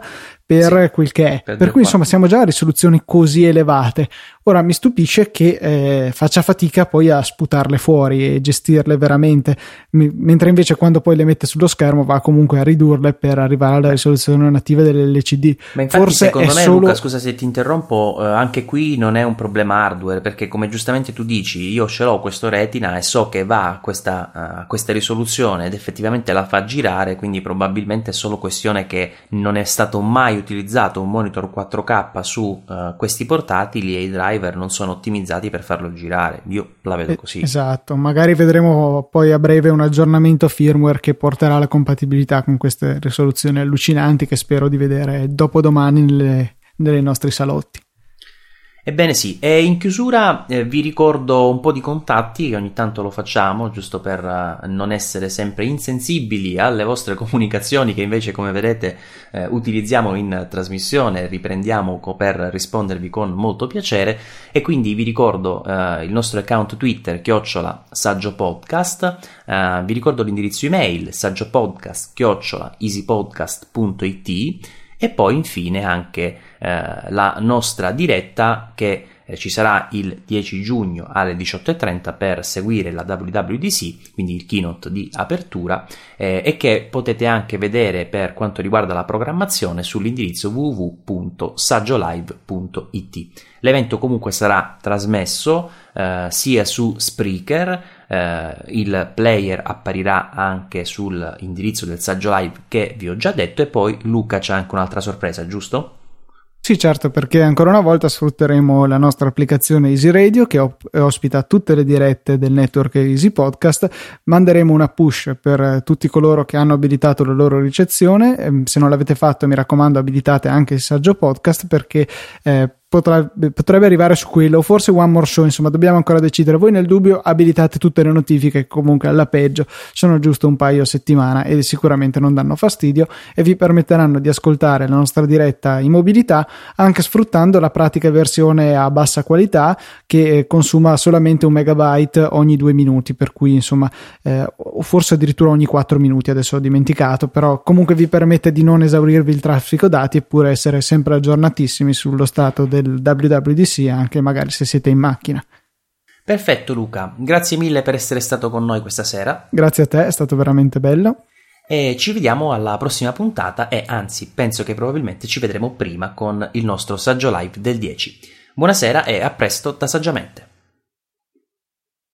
S2: per sì, quel che è. Per, per cui insomma siamo già a risoluzioni così elevate. Ora mi stupisce che eh, faccia fatica poi a sputarle fuori e gestirle veramente, M- mentre invece quando poi le mette sullo schermo va comunque a ridurle per arrivare alla risoluzione nativa dell'LCD.
S1: Ma infatti Forse secondo me solo... Luca, scusa se ti interrompo, eh, anche qui non è un problema hardware perché come giustamente tu dici io ce l'ho questo retina e so che va a questa, a questa risoluzione ed effettivamente la fa girare, quindi probabilmente è solo questione che non è stato mai utilizzato un monitor 4K su uh, questi portatili e i driver non sono ottimizzati per farlo girare. Io la vedo eh, così.
S2: Esatto, magari vedremo poi a breve un aggiornamento firmware che porterà la compatibilità con queste risoluzioni allucinanti che spero di vedere dopodomani nelle, nei nostri salotti.
S1: Ebbene sì, e in chiusura eh, vi ricordo un po' di contatti che ogni tanto lo facciamo, giusto per uh, non essere sempre insensibili alle vostre [laughs] comunicazioni che invece come vedete eh, utilizziamo in trasmissione, riprendiamo per rispondervi con molto piacere. E quindi vi ricordo uh, il nostro account Twitter chiocciola saggio podcast, uh, vi ricordo l'indirizzo email saggiopodcast chiocciola easypodcast.it e poi infine anche eh, la nostra diretta che eh, ci sarà il 10 giugno alle 18.30 per seguire la WWDC, quindi il keynote di apertura, eh, e che potete anche vedere per quanto riguarda la programmazione sull'indirizzo www.saggiolive.it. L'evento comunque sarà trasmesso eh, sia su Spreaker, eh, il player apparirà anche sull'indirizzo del saggio live che vi ho già detto e poi Luca c'ha anche un'altra sorpresa, giusto?
S2: Sì, certo, perché ancora una volta sfrutteremo la nostra applicazione Easy Radio che ospita tutte le dirette del network Easy Podcast. Manderemo una push per tutti coloro che hanno abilitato la loro ricezione. Ehm, se non l'avete fatto, mi raccomando, abilitate anche il saggio podcast perché eh, potrebbe, potrebbe arrivare su quello, forse One More Show, insomma, dobbiamo ancora decidere. Voi nel dubbio abilitate tutte le notifiche, che comunque alla peggio sono giusto un paio a settimana e sicuramente non danno fastidio e vi permetteranno di ascoltare la nostra diretta in mobilità anche sfruttando la pratica versione a bassa qualità che consuma solamente un megabyte ogni due minuti, per cui insomma, eh, forse addirittura ogni quattro minuti, adesso ho dimenticato, però comunque vi permette di non esaurirvi il traffico dati eppure essere sempre aggiornatissimi sullo stato del del WWDC anche magari se siete in macchina.
S1: Perfetto Luca, grazie mille per essere stato con noi questa sera.
S2: Grazie a te, è stato veramente bello.
S1: E ci vediamo alla prossima puntata e anzi penso che probabilmente ci vedremo prima con il nostro saggio live del 10. Buonasera e a presto da Saggiamente.